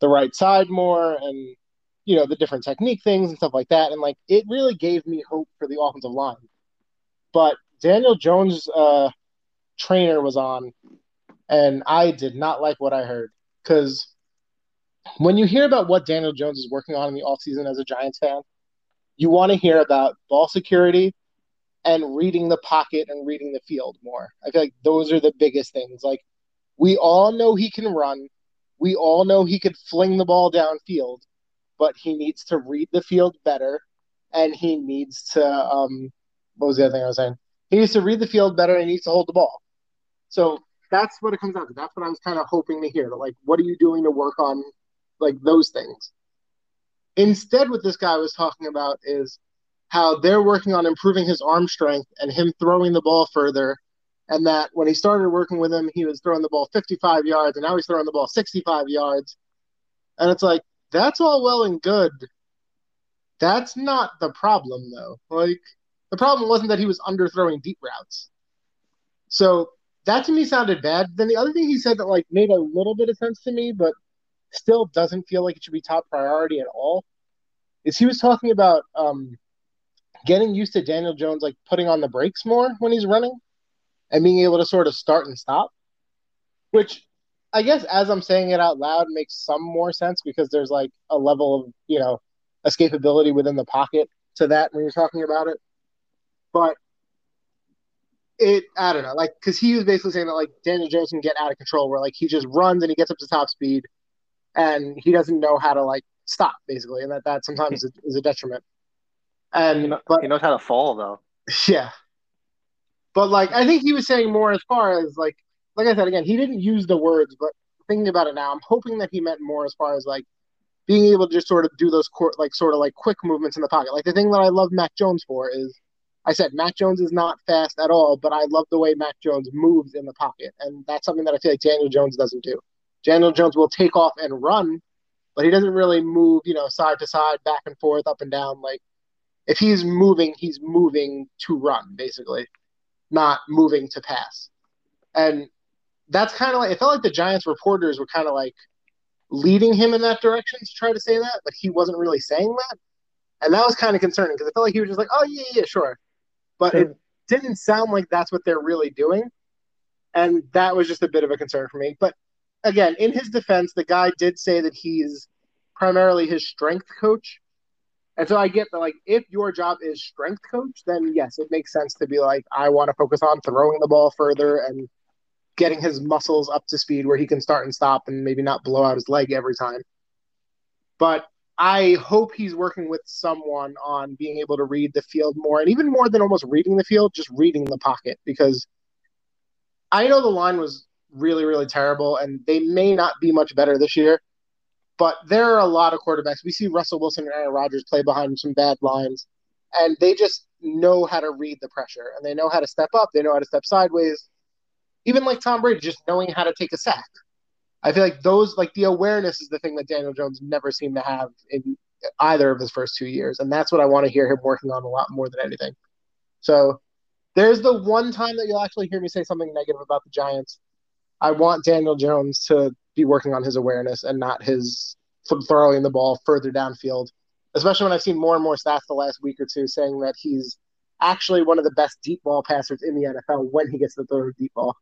the right side more and you know the different technique things and stuff like that. And like it really gave me hope for the offensive line. But Daniel Jones uh trainer was on and I did not like what I heard. Because when you hear about what Daniel Jones is working on in the offseason as a Giants fan, you want to hear about ball security and reading the pocket and reading the field more. I feel like those are the biggest things. Like we all know he can run. We all know he could fling the ball downfield, but he needs to read the field better and he needs to um what was the other thing I was saying? He needs to read the field better and he needs to hold the ball. So that's what it comes down to. That's what I was kind of hoping to hear. Like, what are you doing to work on like those things? Instead, what this guy was talking about is how they're working on improving his arm strength and him throwing the ball further. And that when he started working with him, he was throwing the ball 55 yards, and now he's throwing the ball 65 yards. And it's like, that's all well and good. That's not the problem, though. Like, the problem wasn't that he was underthrowing deep routes. So that to me sounded bad. Then the other thing he said that like made a little bit of sense to me, but still doesn't feel like it should be top priority at all, is he was talking about um, getting used to Daniel Jones like putting on the brakes more when he's running and being able to sort of start and stop. Which I guess as I'm saying it out loud makes some more sense because there's like a level of, you know, escapability within the pocket to that when you're talking about it. But it I don't know, like because he was basically saying that like Daniel Jones can get out of control, where like he just runs and he gets up to top speed, and he doesn't know how to like stop basically, and that that sometimes is, is a detriment. And He, know, but he knows how to fall though. yeah, but like I think he was saying more as far as like like I said again, he didn't use the words, but thinking about it now, I'm hoping that he meant more as far as like being able to just sort of do those court like sort of like quick movements in the pocket. Like the thing that I love Mac Jones for is I said Mac Jones is not fast at all, but I love the way Mac Jones moves in the pocket, and that's something that I feel like Daniel Jones doesn't do. Daniel Jones will take off and run, but he doesn't really move, you know, side to side, back and forth, up and down. Like if he's moving, he's moving to run, basically, not moving to pass. And that's kind of like it felt like the Giants reporters were kind of like leading him in that direction to try to say that, but he wasn't really saying that. And that was kind of concerning because I felt like he was just like, "Oh yeah, yeah, sure," but it didn't sound like that's what they're really doing, and that was just a bit of a concern for me. But again, in his defense, the guy did say that he's primarily his strength coach, and so I get that like if your job is strength coach, then yes, it makes sense to be like, I want to focus on throwing the ball further and getting his muscles up to speed where he can start and stop and maybe not blow out his leg every time. But I hope he's working with someone on being able to read the field more, and even more than almost reading the field, just reading the pocket. Because I know the line was really, really terrible, and they may not be much better this year. But there are a lot of quarterbacks. We see Russell Wilson and Aaron Rodgers play behind some bad lines, and they just know how to read the pressure, and they know how to step up. They know how to step sideways. Even like Tom Brady, just knowing how to take a sack. I feel like those, like the awareness is the thing that Daniel Jones never seemed to have in either of his first two years. And that's what I want to hear him working on a lot more than anything. So there's the one time that you'll actually hear me say something negative about the Giants. I want Daniel Jones to be working on his awareness and not his throwing the ball further downfield, especially when I've seen more and more stats the last week or two saying that he's actually one of the best deep ball passers in the NFL when he gets to throw the deep ball.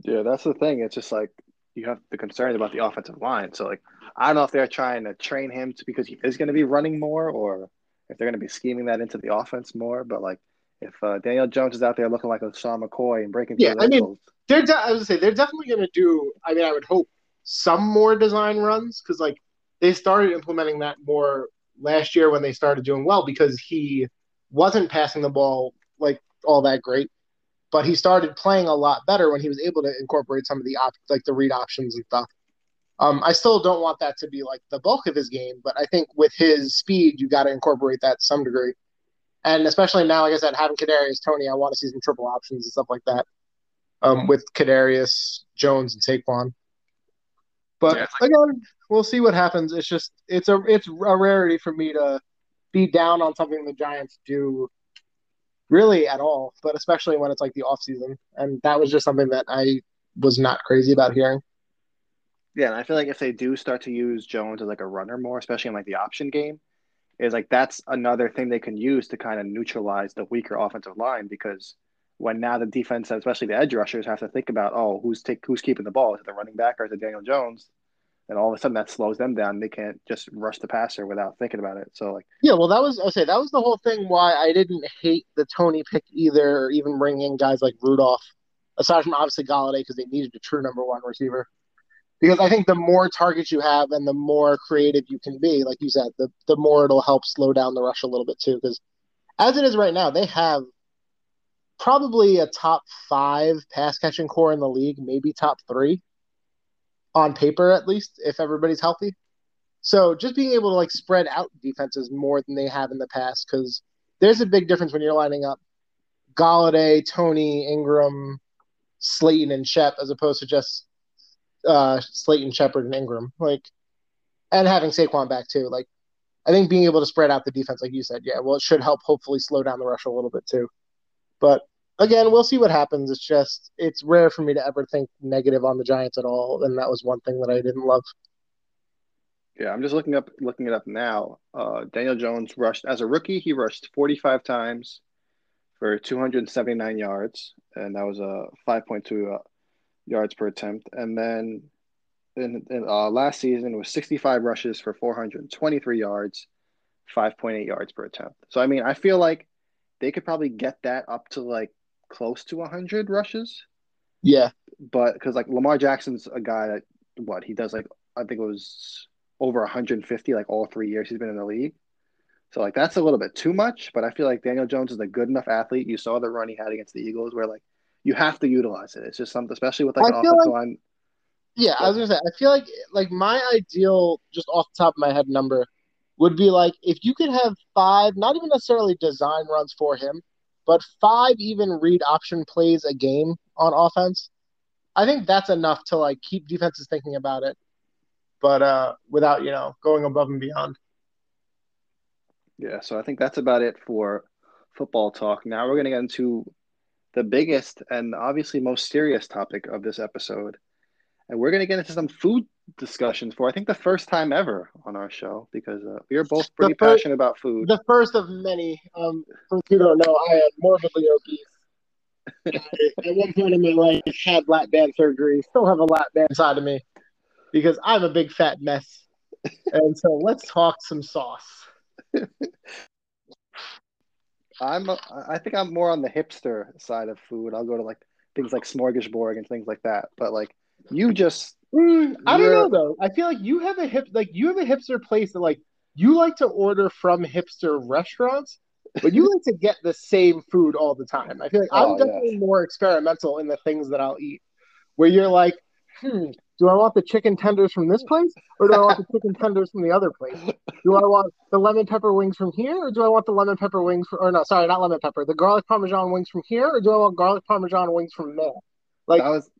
Yeah, that's the thing. It's just like you have the concerns about the offensive line. So like I don't know if they're trying to train him to because he is going to be running more, or if they're going to be scheming that into the offense more. But like if uh, Daniel Jones is out there looking like a Sean McCoy and breaking Yeah, I mean, they're de- I was gonna say they're definitely gonna do. I mean, I would hope some more design runs because like they started implementing that more last year when they started doing well because he wasn't passing the ball like all that great, but he started playing a lot better when he was able to incorporate some of the op- like the read options and stuff. Um, I still don't want that to be like the bulk of his game, but I think with his speed, you got to incorporate that to some degree. And especially now, like I said, having Kadarius Toney, I want to see some triple options and stuff like that um, with Kadarius Jones and Saquon. But Yeah. again, we'll see what happens. It's just it's a it's a rarity for me to be down on something the Giants do really at all, but especially when it's like the off season. And that was just something that I was not crazy about hearing. yeah, and I feel like if they do start to use Jones as like a runner more, especially in like the option game, is like that's another thing they can use to kind of neutralize the weaker offensive line because when now the defense, especially the edge rushers, have to think about oh who's take who's keeping the ball is it the running back or is it Daniel Jones, and all of a sudden that slows them down. They can't just rush the passer without thinking about it. So like Yeah, well, that was I say that was the whole thing why I didn't hate the Toney pick either, or even bring in guys like Rudolph, aside from obviously Golladay because they needed a true number one receiver. Because I think the more targets you have and the more creative you can be, like you said, the the more it'll help slow down the rush a little bit too. Because as it is right now, they have probably a top five pass catching core in the league, maybe top three on paper at least, if everybody's healthy. So just being able to like spread out defenses more than they have in the past, because there's a big difference when you're lining up Golladay, Toney, Engram, Slayton, and Shep, as opposed to just uh, Slayton, Shepard, and Engram. Like, and having Saquon back too. Like, I think being able to spread out the defense, like you said, yeah, well, it should help hopefully slow down the rush a little bit too. But again, we'll see what happens. It's just it's rare for me to ever think negative on the Giants at all, and that was one thing that I didn't love. Yeah, I'm just looking up looking it up now. Uh, Daniel Jones rushed as a rookie. He rushed 45 times for 279 yards, and that was a 5.2 uh, yards per attempt. And then in, in uh, last season was 65 rushes for 423 yards, 5.8 yards per attempt. So I mean, I feel like they could probably get that up to like close to 100 rushes Yeah, but because like Lamar Jackson's a guy that what he does like I think it was over 150 like all three years he's been in the league. So like that's a little bit too much, but I feel like Daniel Jones is a good enough athlete. You saw the run he had against the Eagles where like you have to utilize it. It's just something, especially with like I an offensive like- line. Yeah, I was gonna say, I feel like like my ideal, just off the top of my head, number would be like if you could have five, not even necessarily design runs for him, but five even read option plays a game on offense. I think that's enough to like keep defenses thinking about it, but uh, without you know going above and beyond. Yeah, so I think that's about it for football talk. Now we're gonna get into the biggest and obviously most serious topic of this episode. And we're going to get into some food discussions for, I think, the first time ever on our show because uh, we are both pretty fir- passionate about food. The first of many. Um, for those who don't know, I am morbidly obese. I, at one point in my life, had lap band surgery. Still have a lap band side of me because I'm a big fat mess. And so let's talk some sauce. I'm, a, I think I'm more on the hipster side of food. I'll go to like things like Smorgasburg and things like that. But like you just, Mm, I don't know though. I feel like you have a hip, like you have a hipster place that like you like to order from hipster restaurants, but you like to get the same food all the time. I feel like Oh, I'm definitely more experimental in the things that I'll eat. Where you're like, hmm, do I want the chicken tenders from this place, or do I want the chicken tenders from the other place? Do I want the lemon pepper wings from here, or do I want the lemon pepper wings from, or no, sorry, not lemon pepper, the garlic parmesan wings from here, or do I want garlic parmesan wings from there? Like that was,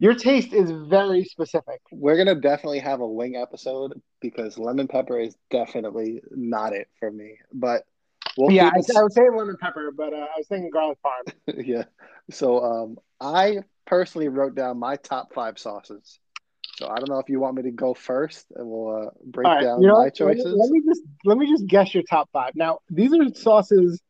your taste is very specific. we're going to definitely have a wing episode because lemon pepper is definitely not it for me. But we'll yeah, I, I was saying lemon pepper, but uh, I was thinking garlic parm. yeah. So um, I personally wrote down my top five sauces. So I don't know if you want me to go first, and we'll uh, break right, down you know, my what? Let me- choices. Let me, just let me just guess your top five. Now, these are sauces.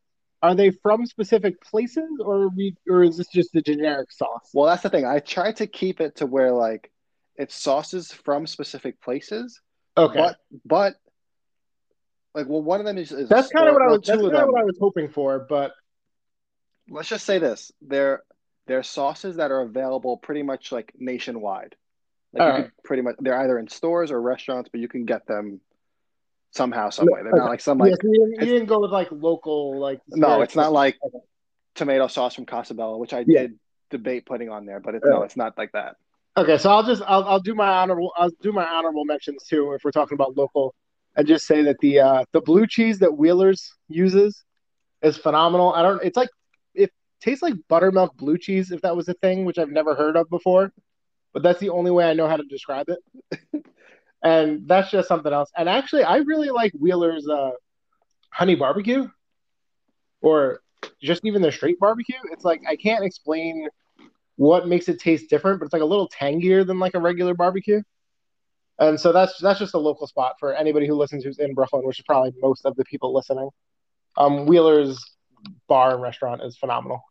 Are they from specific places, or we, or is this just the generic sauce? Well, that's the thing. I try to keep it to where like it's sauces from specific places, Okay, but but like well, one of them is, is that's kind of what I was. That's kind of what I was hoping for. But let's just say this: they're they're sauces that are available pretty much like nationwide. Like All you right. could pretty much they're either in stores or restaurants, but you can get them somehow, some way. They're okay. not like some like yeah, so you, didn't, you didn't go with like local like. no, it's not like Okay. tomato sauce from Casabella, which I Yeah. did debate putting on there, but it's no, it's not like that. Okay, so I'll just I'll I'll do my honorable I'll do my honorable mentions too if we're talking about local, and just say that the uh the blue cheese that Wheeler's uses is phenomenal. I don't it's like it tastes like buttermilk blue cheese if that was a thing, which I've never heard of before, but that's the only way I know how to describe it. and that's just something else. And actually, I really like Wheeler's uh honey barbecue, or just even their straight barbecue. It's like I can't explain what makes it taste different, but it's like a little tangier than like a regular barbecue. And so that's that's just a local spot for anybody who listens who's in Brooklyn, which is probably most of the people listening. Um, Wheeler's bar and restaurant is phenomenal.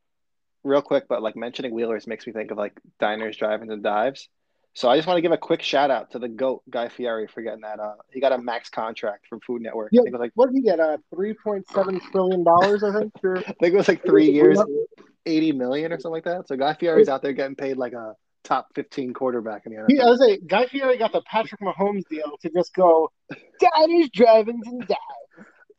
Real quick, but like mentioning Wheelers makes me think of like diners, drive-ins, and dives. So I just want to give a quick shout out to the goat Guy Fieri for getting that. Uh, he got a max contract from Food Network. Yeah. I think it was like What did he get? Uh, three point seven trillion dollars, I think. For I think it was like three years, eighty million or something like that. So Guy Fieri's out there getting paid like a top fifteen quarterback in the He, I was like, Guy Fieri got the Patrick Mahomes deal to just go diners, drive-ins, and dives.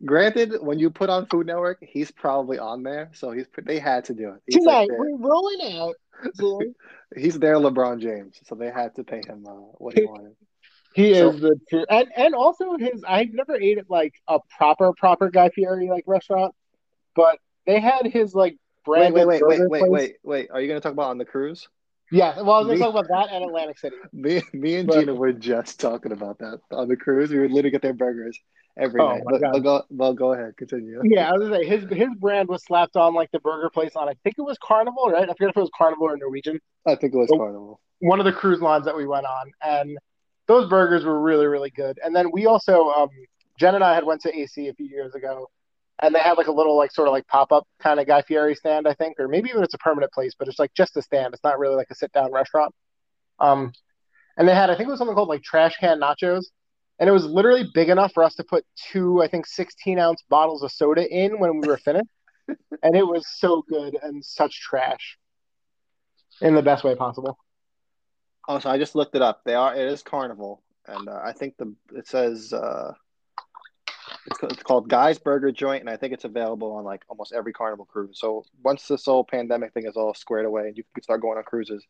Granted, when you put on Food Network, he's probably on there, so he's they had to do it. He's Tonight like we're rolling out. He's their LeBron James, so they had to pay him uh, what he wanted. He So- is the true, and and also his. I've never ate at like a proper proper Guy Fieri like restaurant, but they had his like Wait, wait, wait, wait, wait, wait, wait. Are you going to talk about on the cruise? Yeah, well, I was gonna talk about that and Atlantic City. Me, me and But- Gina were just talking about that on the cruise. We would literally get their burgers every Oh night. But, but go, well, go ahead, continue. Yeah, I was gonna say his his brand was slapped on like the burger place on. I think it was Carnival, right? I forget if it was Carnival or Norwegian. I think it was Oh. Carnival. One of the cruise lines that we went on, and those burgers were really really good. And then we also, um, Jen and I had went to AC a few years ago, and they had like a little like sort of like pop up kind of Guy Fieri stand, I think, or maybe even it's a permanent place, but it's like just a stand. It's not really like a sit down restaurant. Um, and they had I think it was something called like trash can nachos, and it was literally big enough for us to put two I think sixteen ounce bottles of soda in when we were finished, and it was so good and such trash, in the best way possible. Oh, so I just looked it up. They are. It is Carnival, and uh, I think the it says uh, it's it's called Guy's Burger Joint, and I think it's available on like almost every Carnival cruise. So once this whole pandemic thing is all squared away, and you can start going on cruises,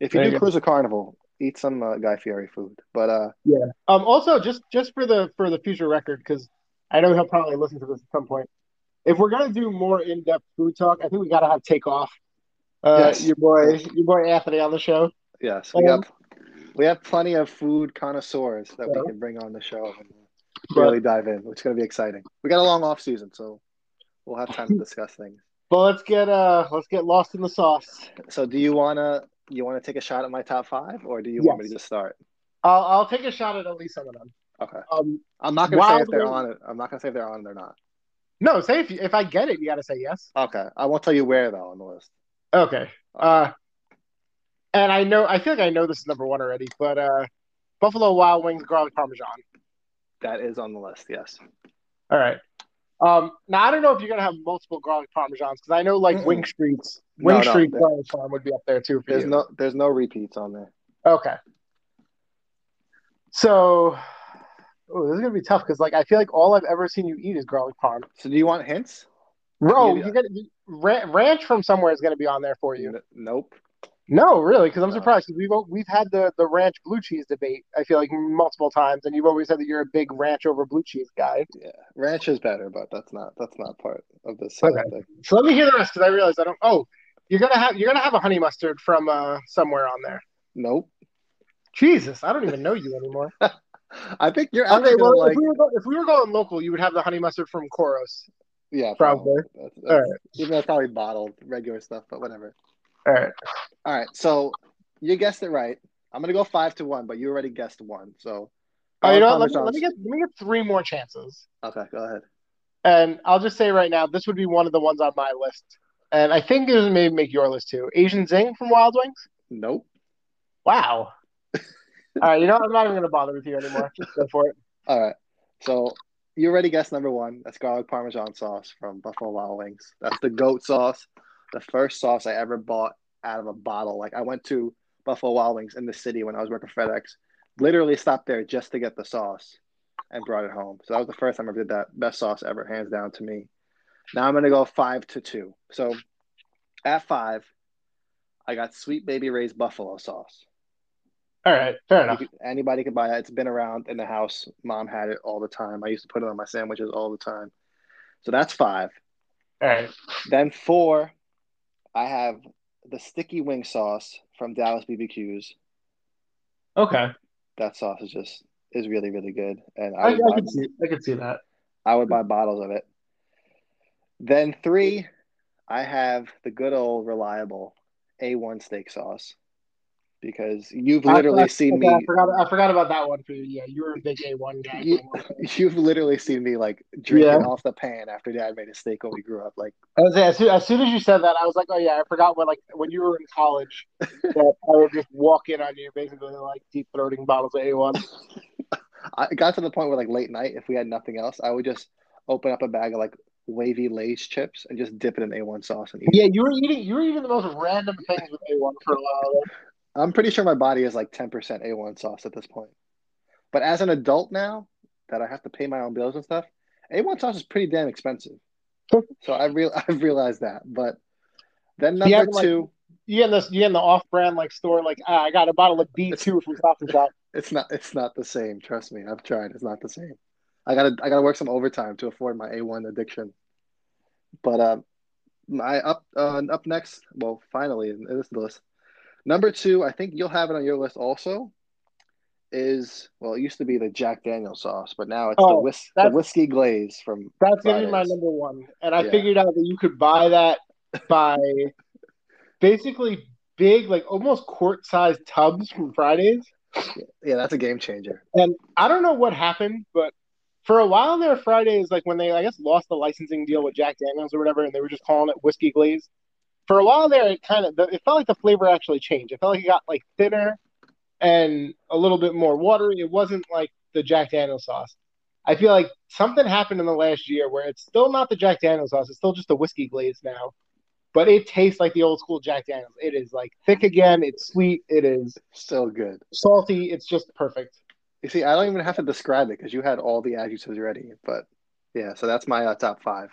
if you There do you go. cruise a Carnival, eat some uh, Guy Fieri food. But uh, Um, also, just just for the for the future record, because I know he'll probably listen to this at some point. If we're gonna do more in depth food talk, I think we gotta have takeoff. Uh, Yes. your boy, your boy Anthony on the show. yes, we Um, have we have plenty of food connoisseurs that Yeah. we can bring on the show and really dive in, which is going to be exciting. We got a long off season, so we'll have time to discuss things. but let's get uh let's get lost in the sauce. So, do you wanna you wanna take a shot at my top five, or do you want me to just start? I'll I'll take a shot at at least some of them. Okay, Um, I'm not gonna say if they're on it. I'm not gonna say if they're on it or not. no, say if if I get it, you gotta say yes. Okay, I won't tell you where though on the list. Okay. Uh, and I know I feel like I know this is number one already, but uh, Buffalo Wild Wings garlic parmesan. That is on the list. Yes. All right. Um, now I don't know if you're gonna have multiple garlic parmesans because I know like Mm-mm. Wing Street's Wing no, Street there- parm would be up there too There's you. no there's no repeats on there. Okay. So, oh, this is gonna be tough because like I feel like all I've ever seen you eat is garlic parm. So, do you want hints? Bro, you got ra- ranch from somewhere is gonna be on there for you. N- nope. No, really, because I'm No. surprised because we've we've had the the ranch blue cheese debate. I feel like multiple times, and you've always said that you're a big ranch over blue cheese guy. Yeah, ranch is better, but that's not that's not part of this Okay. thing. So let me hear the rest because I realize I don't. Oh, you're gonna have you're gonna have a honey mustard from uh somewhere on there. Nope. Jesus, I don't even know you anymore. I think you're Okay, well, like. if, we were if we were going local, you would have the honey mustard from Koros. Yeah, Probably. That's, that's, All right. Even though it's probably bottled, regular stuff, but whatever. All right. All right, so you guessed it right. I'm gonna go five to one, but you already guessed one. So. Oh, you know what? Let me, let me get let me get three more chances, Okay, go ahead. and I'll just say right now, this would be one of the ones on my list, and I think it maybe make your list too. Asian Zing from Wild Wings. Nope. Wow. All right, you know? I'm not even gonna bother with you anymore. Just go for it. All right. So you already guessed number one. That's garlic parmesan sauce from Buffalo Wild Wings. That's the goat sauce. the first sauce I ever bought out of a bottle. Like I went to Buffalo Wild Wings in the city when I was working FedEx. Literally stopped there just to get the sauce and brought it home. So that was the first time I ever did that. Best sauce ever, hands down to me. Now I'm gonna go five to two. So at five, I got Sweet Baby Ray's buffalo sauce. All right, fair enough. could- anybody could buy it. It's been around in the house. Mom had it all the time. I used to put it on my sandwiches all the time. So that's five. All right. Then four, I have the sticky wing sauce from Dallas BBQs. Okay. That sauce is just is really really good, and I I, I buy, can see. I can see that. I would buy bottles of it. Then three, I have the good old reliable A1 steak sauce because you've literally I, seen okay, I me. forgot. I forgot about that one for you. Yeah, you were a big A one guy. You, you've literally seen me like drinking Yeah. off the pan after Dad made a steak when we grew up. Like I was, as, soon, as soon as you said that, I was like, oh yeah, I forgot when like when you were in college that I would just walk in on you basically like deep throating bottles of A one. I got to the point where like late night, if we had nothing else, I would just open up a bag of like wavy Lay's chips and just dip it in A1 sauce and eat. Yeah, you were eating. You were eating the most random things with A one for a while. I'm pretty sure my body is like 10% A1 sauce at this point. But as an adult now that I have to pay my own bills and stuff, A1 sauce is pretty damn expensive. so I real I've realized that. But then number Yeah, but, like- two, You in this? You in the off brand like store? Like ah, I got a bottle of B two from Stop and Shop. it's not it's not the same. Trust me, I've tried. It's not the same. I gotta I gotta work some overtime to afford my A1 addiction. But um, my up uh, up next, well, finally, in this list, number two, I think you'll have it on your list also. Is well, it used to be the Jack Daniel sauce, but now it's the, Oh, whis- the whiskey glaze from. That's gonna be my number one. And I Yeah. figured out that you could buy that by basically big, like almost quart sized tubs from Fridays. Yeah, that's a game changer. And I don't know what happened, but for a while there, Fridays, like when they, I guess, lost the licensing deal with Jack Daniels or whatever, and they were just calling it whiskey glaze. For a while there, it kind of, it felt like the flavor actually changed. It felt like it got like thinner and a little bit more watery. It wasn't like the Jack Daniels sauce. I feel like something happened in the last year where it's still not the Jack Daniels sauce. It's still just a whiskey glaze now, but it tastes like the old school Jack Daniels. It is like thick again. It's sweet. It is Still good. salty. It's just perfect. You see, I don't even have to describe it because you had all the adjectives ready. But yeah, so that's my uh, top five.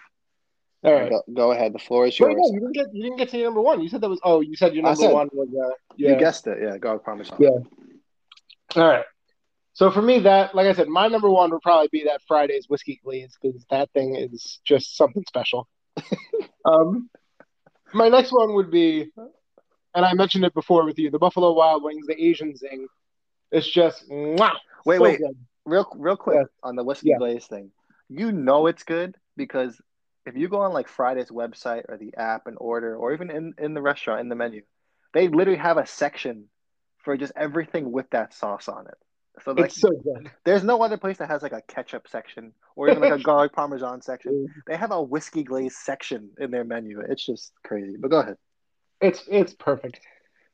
All right. Go, go ahead. The floor is Wait, yours. no, you didn't get you didn't get to your number one. You said that was oh, you said your number said- one was uh, yeah. You guessed it. Yeah, garlic parmesan. Yeah. All right. So for me, that like I said, my number one would probably be that Friday's whiskey glaze because that thing is just something special. um, my next one would be, and I mentioned it before with you, the Buffalo Wild Wings, the Asian Zing. It's just mwah, Wait, so wait. good. Real, real quick Yeah. on the whiskey Yeah. glaze thing. You know it's good because if you go on like Friday's website or the app and order, or even in in the restaurant in the menu, they literally have a section for just everything with that sauce on it. So like, It's so good. there's no other place that has like a ketchup section or even like a garlic parmesan section. They have a whiskey glaze section in their menu. It's just crazy. But go ahead. It's it's perfect.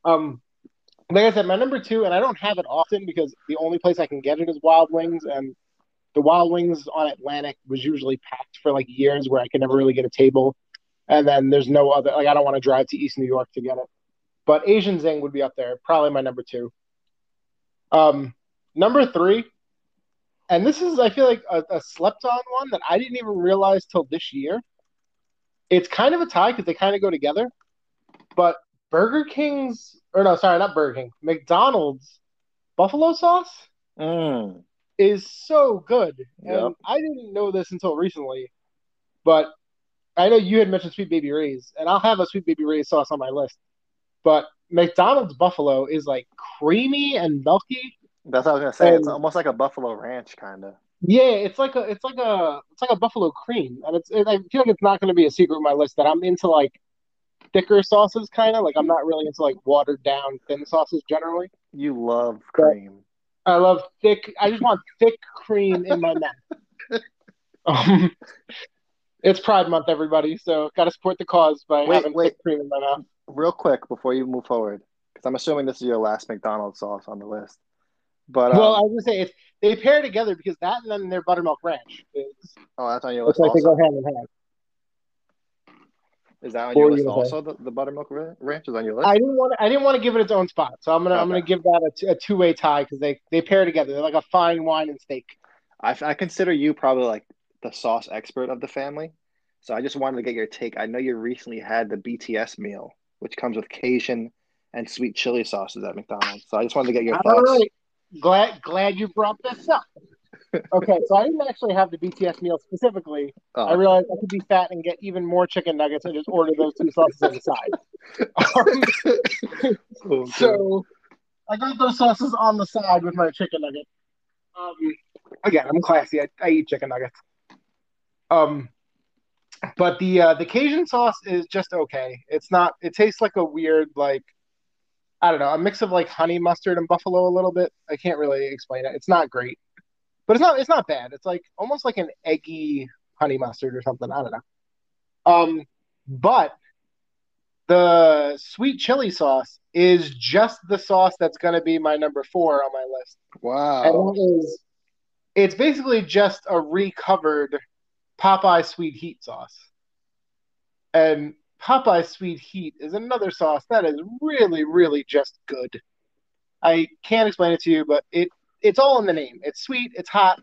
Um, like I said, my number two, and I don't have it often because the only place I can get it is Wild Wings, and the Wild Wings on Atlantic was usually packed for like years where I could never really get a table, and then there's no other like I don't want to drive to East New York to get it. But Asian Zing would be up there, probably my number two. Um, number three, and this is I feel like a, a slept on one that I didn't even realize till this year. It's kind of a tie because they kind of go together, but Burger King's or no, sorry, not Burger King, McDonald's buffalo sauce Mm. is so good. And I didn't know this until recently, but I know you had mentioned Sweet Baby Ray's, and I'll have a Sweet Baby Ray's sauce on my list. But McDonald's buffalo is like creamy and milky. That's what I was gonna say. it's Um, almost like a Buffalo Ranch kind of. Yeah, it's like a it's like a it's like a buffalo cream, and it's it, I feel like it's not going to be a secret on my list that I'm into like thicker sauces, kind of like I'm not really into like watered down thin sauces generally. You love cream. I love thick. I just want thick cream in my mouth. Um, it's Pride Month, everybody, so got to support the cause by Wait, having wait. thick cream in my mouth. Real quick before you move forward, because I'm assuming this is your last McDonald's sauce on the list. But um, well, I was gonna say it's they pair together because that and then their buttermilk ranch is oh, that's on your it's list like they go hand in hand. Is that on your you list also? The, the buttermilk ranch is on your list. I didn't want I didn't want to give it its own spot, so I'm gonna I'm gonna give that a, t- a two way tie because they they pair together. They're like a fine wine and steak. I, I consider you probably like the sauce expert of the family. So I just wanted to get your take. I know you recently had the BTS meal, which comes with Cajun and sweet chili sauces at McDonald's. So I just wanted to get your All thoughts. right, glad glad you brought this up. Okay, so I didn't actually have the BTS meal specifically. Oh, I realized I could be fat and get even more chicken nuggets and just order those two sauces on the side. Um, oh, So I got those sauces on the side with my chicken nugget. Um, again, I'm classy. I, I eat chicken nuggets. Um, but the uh, the Cajun sauce is just okay. It's not. It tastes like a weird like I don't know a mix of like honey mustard and buffalo a little bit. I can't really explain it. It's not great, but it's not. It's not bad. It's like almost like an eggy honey mustard or something. I don't know. Um, but the sweet chili sauce is just the sauce that's going to be my number four on my list. And wow. that is, it's basically just a recovered Popeye sweet heat sauce. And Popeye sweet heat is another sauce that is really, really just good. I can't explain it to you, but it it's all in the name. It's sweet, it's hot,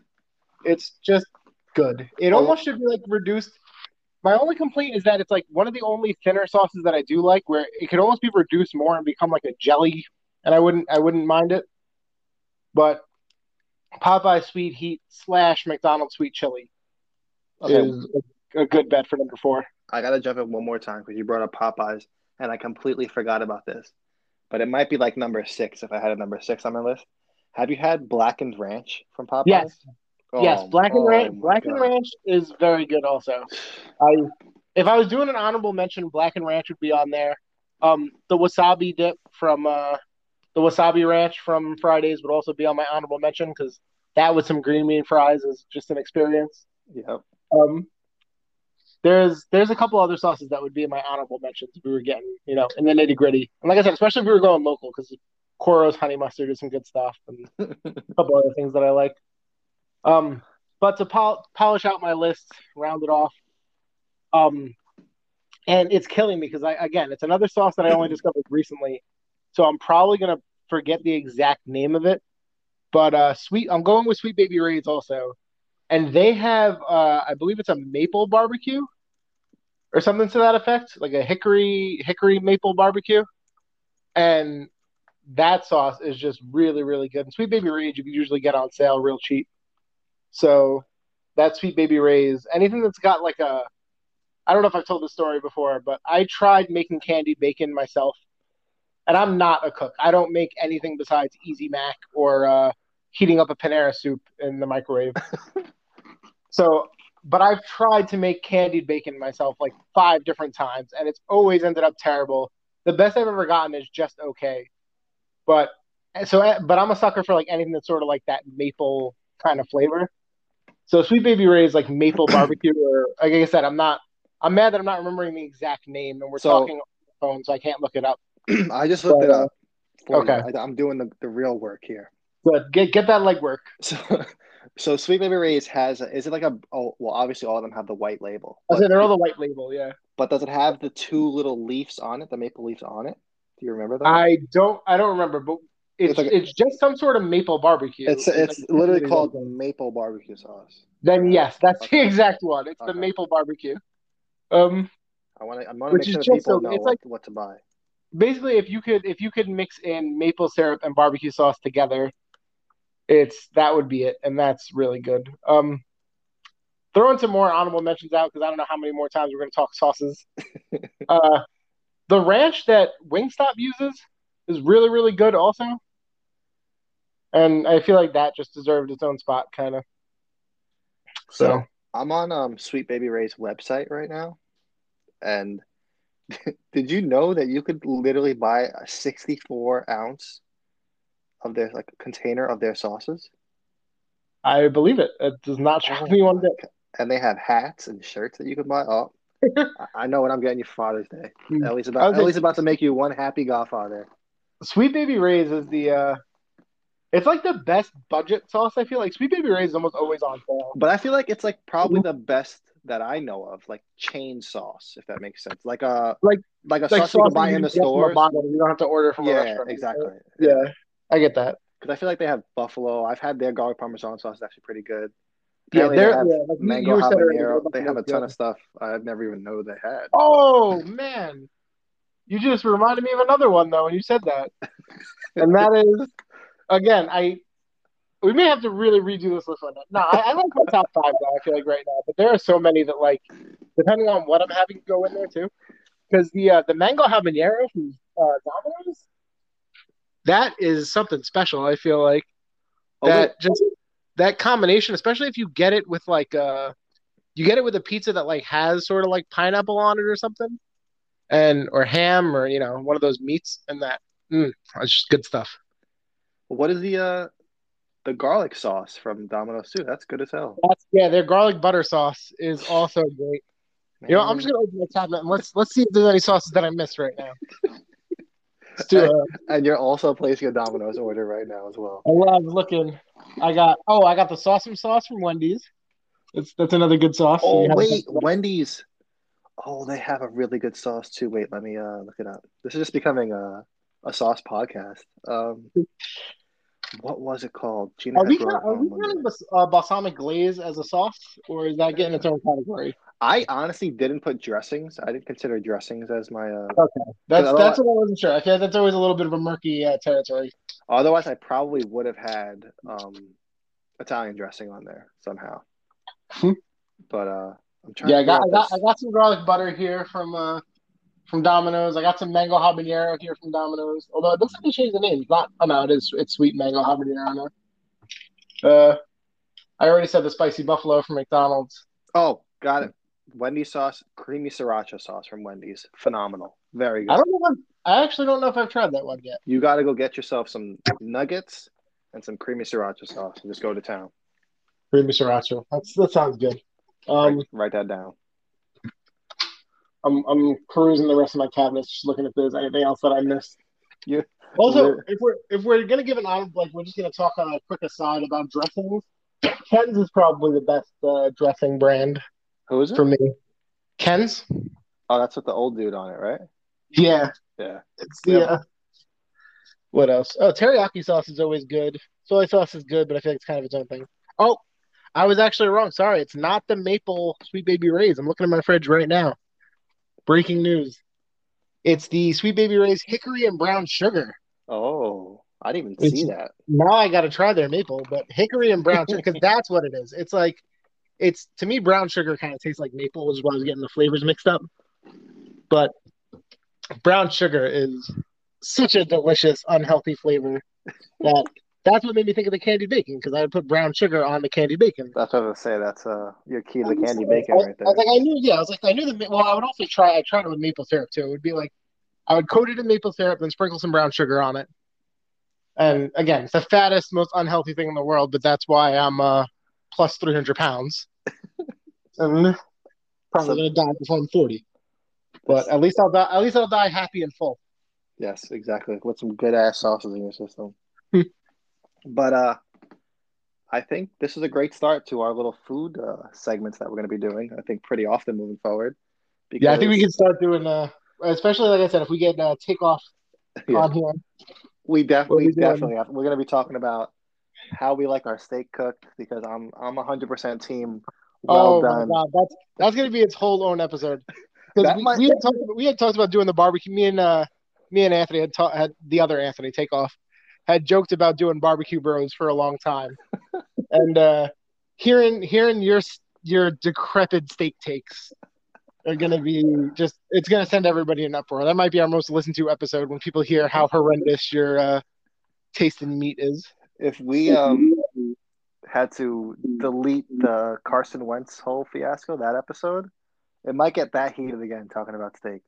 it's just good. It oh. almost should be like reduced. My only complaint is that it's like one of the only thinner sauces that I do like, where it could almost be reduced more and become like a jelly, and I wouldn't I wouldn't mind it. But Popeye sweet heat slash McDonald's sweet chili Okay, is a, a good bet for number four. I gotta jump in one more time because you brought up Popeyes, and I completely forgot about this. But it might be like number six if I had a number six on my list. Have you had Blackened Ranch from Popeyes? Yes, Oh, yes, Black and oh Ranch. my Black and God. Ranch is very good. Also, I if I was doing an honorable mention, Blackened Ranch would be on there. Um, the wasabi dip from uh, the wasabi ranch from Fridays would also be on my honorable mention because that with some green bean fries is just an experience. Yep. Um, there's there's a couple other sauces that would be in my honorable mentions if we were getting you know in the nitty gritty. And like I said, especially if we were going local because Coro's honey mustard is some good stuff and a couple other things that I like. Um, but to pol- polish out my list, round it off. Um, and it's killing me because I again, it's another sauce that I only discovered recently, so I'm probably gonna forget the exact name of it. But uh, sweet, I'm going with Sweet Baby Ray's also, and they have uh, I believe it's a maple barbecue or something to that effect, like a hickory hickory maple barbecue, and that sauce is just really really good. And Sweet Baby Ray's you can usually get on sale real cheap. So that Sweet Baby Ray's, anything that's got like a, I don't know if I've told this story before, but I tried making candied bacon myself, and I'm not a cook. I don't make anything besides Easy Mac or uh, heating up a Panera soup in the microwave. so, but I've tried to make candied bacon myself like five different times, and it's always ended up terrible. The best I've ever gotten is just okay, but so eh, but I'm a sucker for like anything that's sort of like that maple kind of flavor. So Sweet Baby Ray's like maple barbecue, or like I said, I'm not. I'm mad that I'm not remembering the exact name, and we're So- talking on the phone, so I can't look it up. I just looked it up. you. Okay. I, I'm doing the, the real work here. But get get that legwork. So, so Sweet Baby Ray's has is it like a oh well obviously all of them have the white label, I said they're all the white label. Yeah, but does it have the two little leaves on it, the maple leaves on it? Do you remember that? I don't. I don't remember, but it's It's like- it's just some sort of maple barbecue. it's it's like- literally called the maple barbecue sauce. Then yes, that's Okay. the exact one. It's the maple barbecue. Um, I want to I want to make sure people so- know it's what, like- what to buy. basically, if you could if you could mix in maple syrup and barbecue sauce together, it's that would be it, and that's really good. Um, throwing some more honorable mentions out because I don't know how many more times we're going to talk sauces. uh, the ranch that Wingstop uses is really really good also, and I feel like that just deserved its own spot, kind of. So So I'm on um Sweet Baby Ray's website right now, and did you know that you could literally buy a 64 ounce of their like container of their sauces? I believe it. It does not shock me one bit. And they have hats and shirts that you can buy. Oh, I- know what I'm getting you Father's Day. Hmm. Ellie's about Ellie's about to make you one happy godfather. Sweet Baby Ray's is the uh it's like the best budget sauce I feel like Sweet Baby Ray's is almost always on sale. But I feel like it's like probably the best that I know of, like chain sauce, if that makes sense. Like a Like- like a Like sauce you can buy in the get from a stores. bottle, You don't have to order from a Yeah, restaurant. exactly. Yeah, I get that. Because I feel like they have buffalo. I've had their garlic parmesan sauce. It's actually pretty good. Yeah, they're they have yeah, like mango you habanero. they're have a ton of stuff I've never even know they had. Oh man, you just reminded me of another one though when you said that, and that is again I. We may have to really redo this list one. No, I, I like my top five though. I feel like right now, but there are so many that like, depending on what I'm having go in there too, because the uh, the mango habanero from uh, Domino's, that is something special. I feel like Oh, that just that combination, especially if you get it with like uh you get it with a pizza that like has sort of like pineapple on it or something, and or ham or you know one of those meats and that mm, it's just good stuff. What is the uh the garlic sauce from Domino's too? That's good as hell. That's yeah, their garlic butter sauce is also great. You know, I'm just gonna open my cabinet and let's let's see if there's any sauces that I missed right now. Let's do a, And you're also placing a Domino's order right now as well. I was looking. I got oh, I got the sausage sauce from Wendy's. That's that's another good sauce. Oh You wait, Wendy's. Oh, they have a really good sauce too. Wait, let me uh look it up. This is just becoming a a sauce podcast. Um, what was it called? Gina Are we brought are we one counting bas- uh, balsamic glaze as a sauce, or is that getting its own category? I honestly didn't put dressings. I didn't consider dressings as my. Uh, That's that's what I wasn't sure. I feel like that's always a little bit of a murky uh, territory. otherwise, I probably would have had um, Italian dressing on there somehow. Hmm. But uh, I'm trying. Yeah, I got I got I got some garlic butter here from uh from Domino's. I got some mango habanero here from Domino's. Although it looks like they changed the name. It's not. Oh no, it is. It's sweet mango habanero now. Uh, I already said the spicy buffalo from McDonald's. Oh, got it. Wendy's sauce, creamy sriracha sauce from Wendy's, phenomenal, very good. I don't know. If I've, actually don't know if I've tried that one yet. You got to go get yourself some nuggets and some creamy sriracha sauce and just go to town. Creamy sriracha. That's that sounds good. Um, write, write that down. I'm I'm perusing the rest of my cabinets, just looking if there's anything else that I missed. You- Also, Lit- if we're if we're gonna give an honor, like we're just gonna talk on a quick aside about dressings. Ken's is probably the best uh, dressing brand Who is it? for me. Ken's, oh, that's with the old dude on it, right? yeah, Yeah. it's the. Yeah. Uh, what else? Oh, teriyaki sauce is always good. Soy sauce is good, but I feel like it's kind of its own thing. Oh, I was actually wrong. Sorry, it's not the maple Sweet Baby Ray's. I'm looking at my fridge right now. Breaking news. It's the Sweet Baby Ray's hickory and brown sugar. Oh, I didn't even see that. Now I got to try their maple, but hickory and brown sugar because that's what it is. It's like it's to me brown sugar kind of tastes like maple, which is why I was getting the flavors mixed up. But brown sugar is such a delicious, unhealthy flavor that that's what made me think of the candied bacon because I would put brown sugar on the candied bacon. That's what I was say. That's uh your key to the I candy like- bacon I, right I was there. like, I knew, yeah, I was like, I knew the. Well, I would also try. I tried it with maple syrup too. It would be like, I would coat it in maple syrup, then sprinkle some brown sugar on it. And again, it's the fattest, most unhealthy thing in the world, but that's why I'm uh plus three hundred pounds, and probably gonna die before I'm forty. But at least I'll die. At least I'll die happy and full. Yes, exactly. With some good ass sauces in your system. Hmm. but uh I think this is a great start to our little food uh, segments that we're going to be doing. I think pretty often moving forward. Yeah, I think we can start doing. uh Especially like I said, if we get uh, takeoff Yeah. on here. We definitely, we definitely have. We're going to be talking about how we like our steak cooked because I'm I'm 100% team well oh done. my god, that's that's gonna be its whole own episode. Because we, might- we had talked we had talked about doing the barbecue. Me and uh me and Anthony had ta- had the other Anthony take off had joked about doing barbecue bros for a long time, and uh hearing hearing your your decrepit steak takes are gonna be just it's gonna send everybody in uproar. That might be our most listened to episode when people hear how horrendous your uh taste in meat is. If we um had to delete the Carson Wentz whole fiasco that episode, it might get that heated again talking about steak.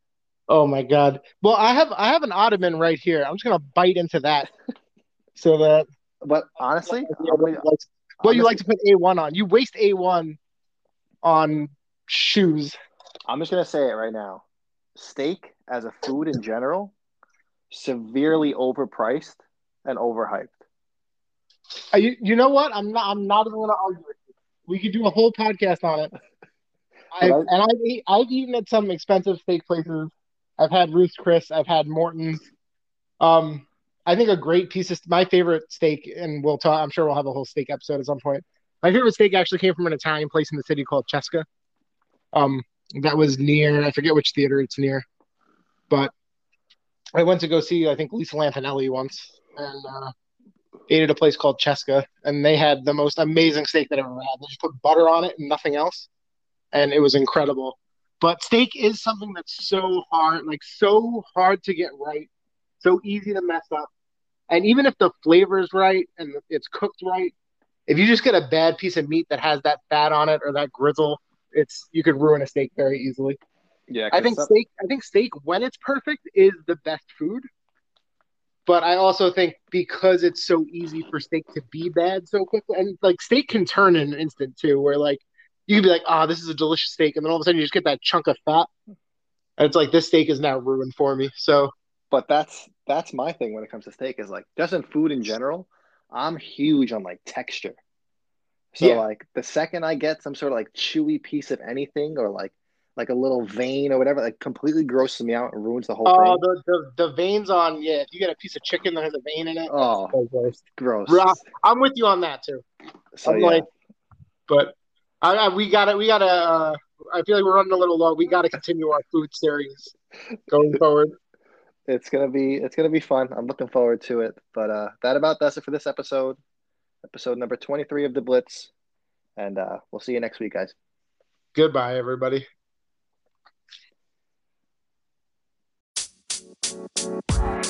Oh my god. Well, I have I have an ottoman right here. I'm just gonna bite into that, so that But honestly, I'm like- well, you like to put A one on. You waste A one on shoes. I'm just gonna say it right now. Steak as a food in general, severely overpriced and overhyped. Uh, you, you know what? I'm not. I'm not even gonna argue with you. We could do a whole podcast on it. I've, and I've, eat, I've eaten at some expensive steak places. I've had Ruth's Chris. I've had Morton's. Um, I think a great piece of my favorite steak, and we'll talk. I'm sure we'll have a whole steak episode at some point. My favorite steak actually came from an Italian place in the city called Cesca. Um, that was near. I forget which theater it's near, but I went to go see. I think Lisa Lampanelli once, and uh, ate at a place called Cesca, and they had the most amazing steak that I've ever had. They just put butter on it and nothing else, and it was incredible. But steak is something that's so hard, like so hard to get right, so easy to mess up. And even if the flavor's right and it's cooked right, if you just get a bad piece of meat that has that fat on it or that grizzle, it's you could ruin a steak very easily. yeah, I think some- steak. I think steak when it's perfect is the best food. But I also think because it's so easy for steak to be bad so quickly, and like steak can turn in an instant too, where like you can be like, "Ah, this is a delicious steak," and then all of a sudden you just get that chunk of fat, and it's like this steak is now ruined for me. So but that's that's my thing when it comes to steak is like just in food in general. I'm huge on like texture. So Yeah. like the second I get some sort of like chewy piece of anything or like like a little vein or whatever, like completely grosses me out and ruins the whole Oh, thing. the, the the veins on yeah. If you get a piece of chicken that has a vein in it, Oh. so gross. Gross. Rough. I'm with you on that too. So I'm yeah. like, but I, I we got to we got to. Uh, I feel like we're running a little low. We got to continue our food series going forward. it's gonna be it's gonna be fun. I'm looking forward to it. But uh that about does it for this episode. Episode number 23 of the Blitz. And uh we'll see you next week, guys. Goodbye, everybody. Bye.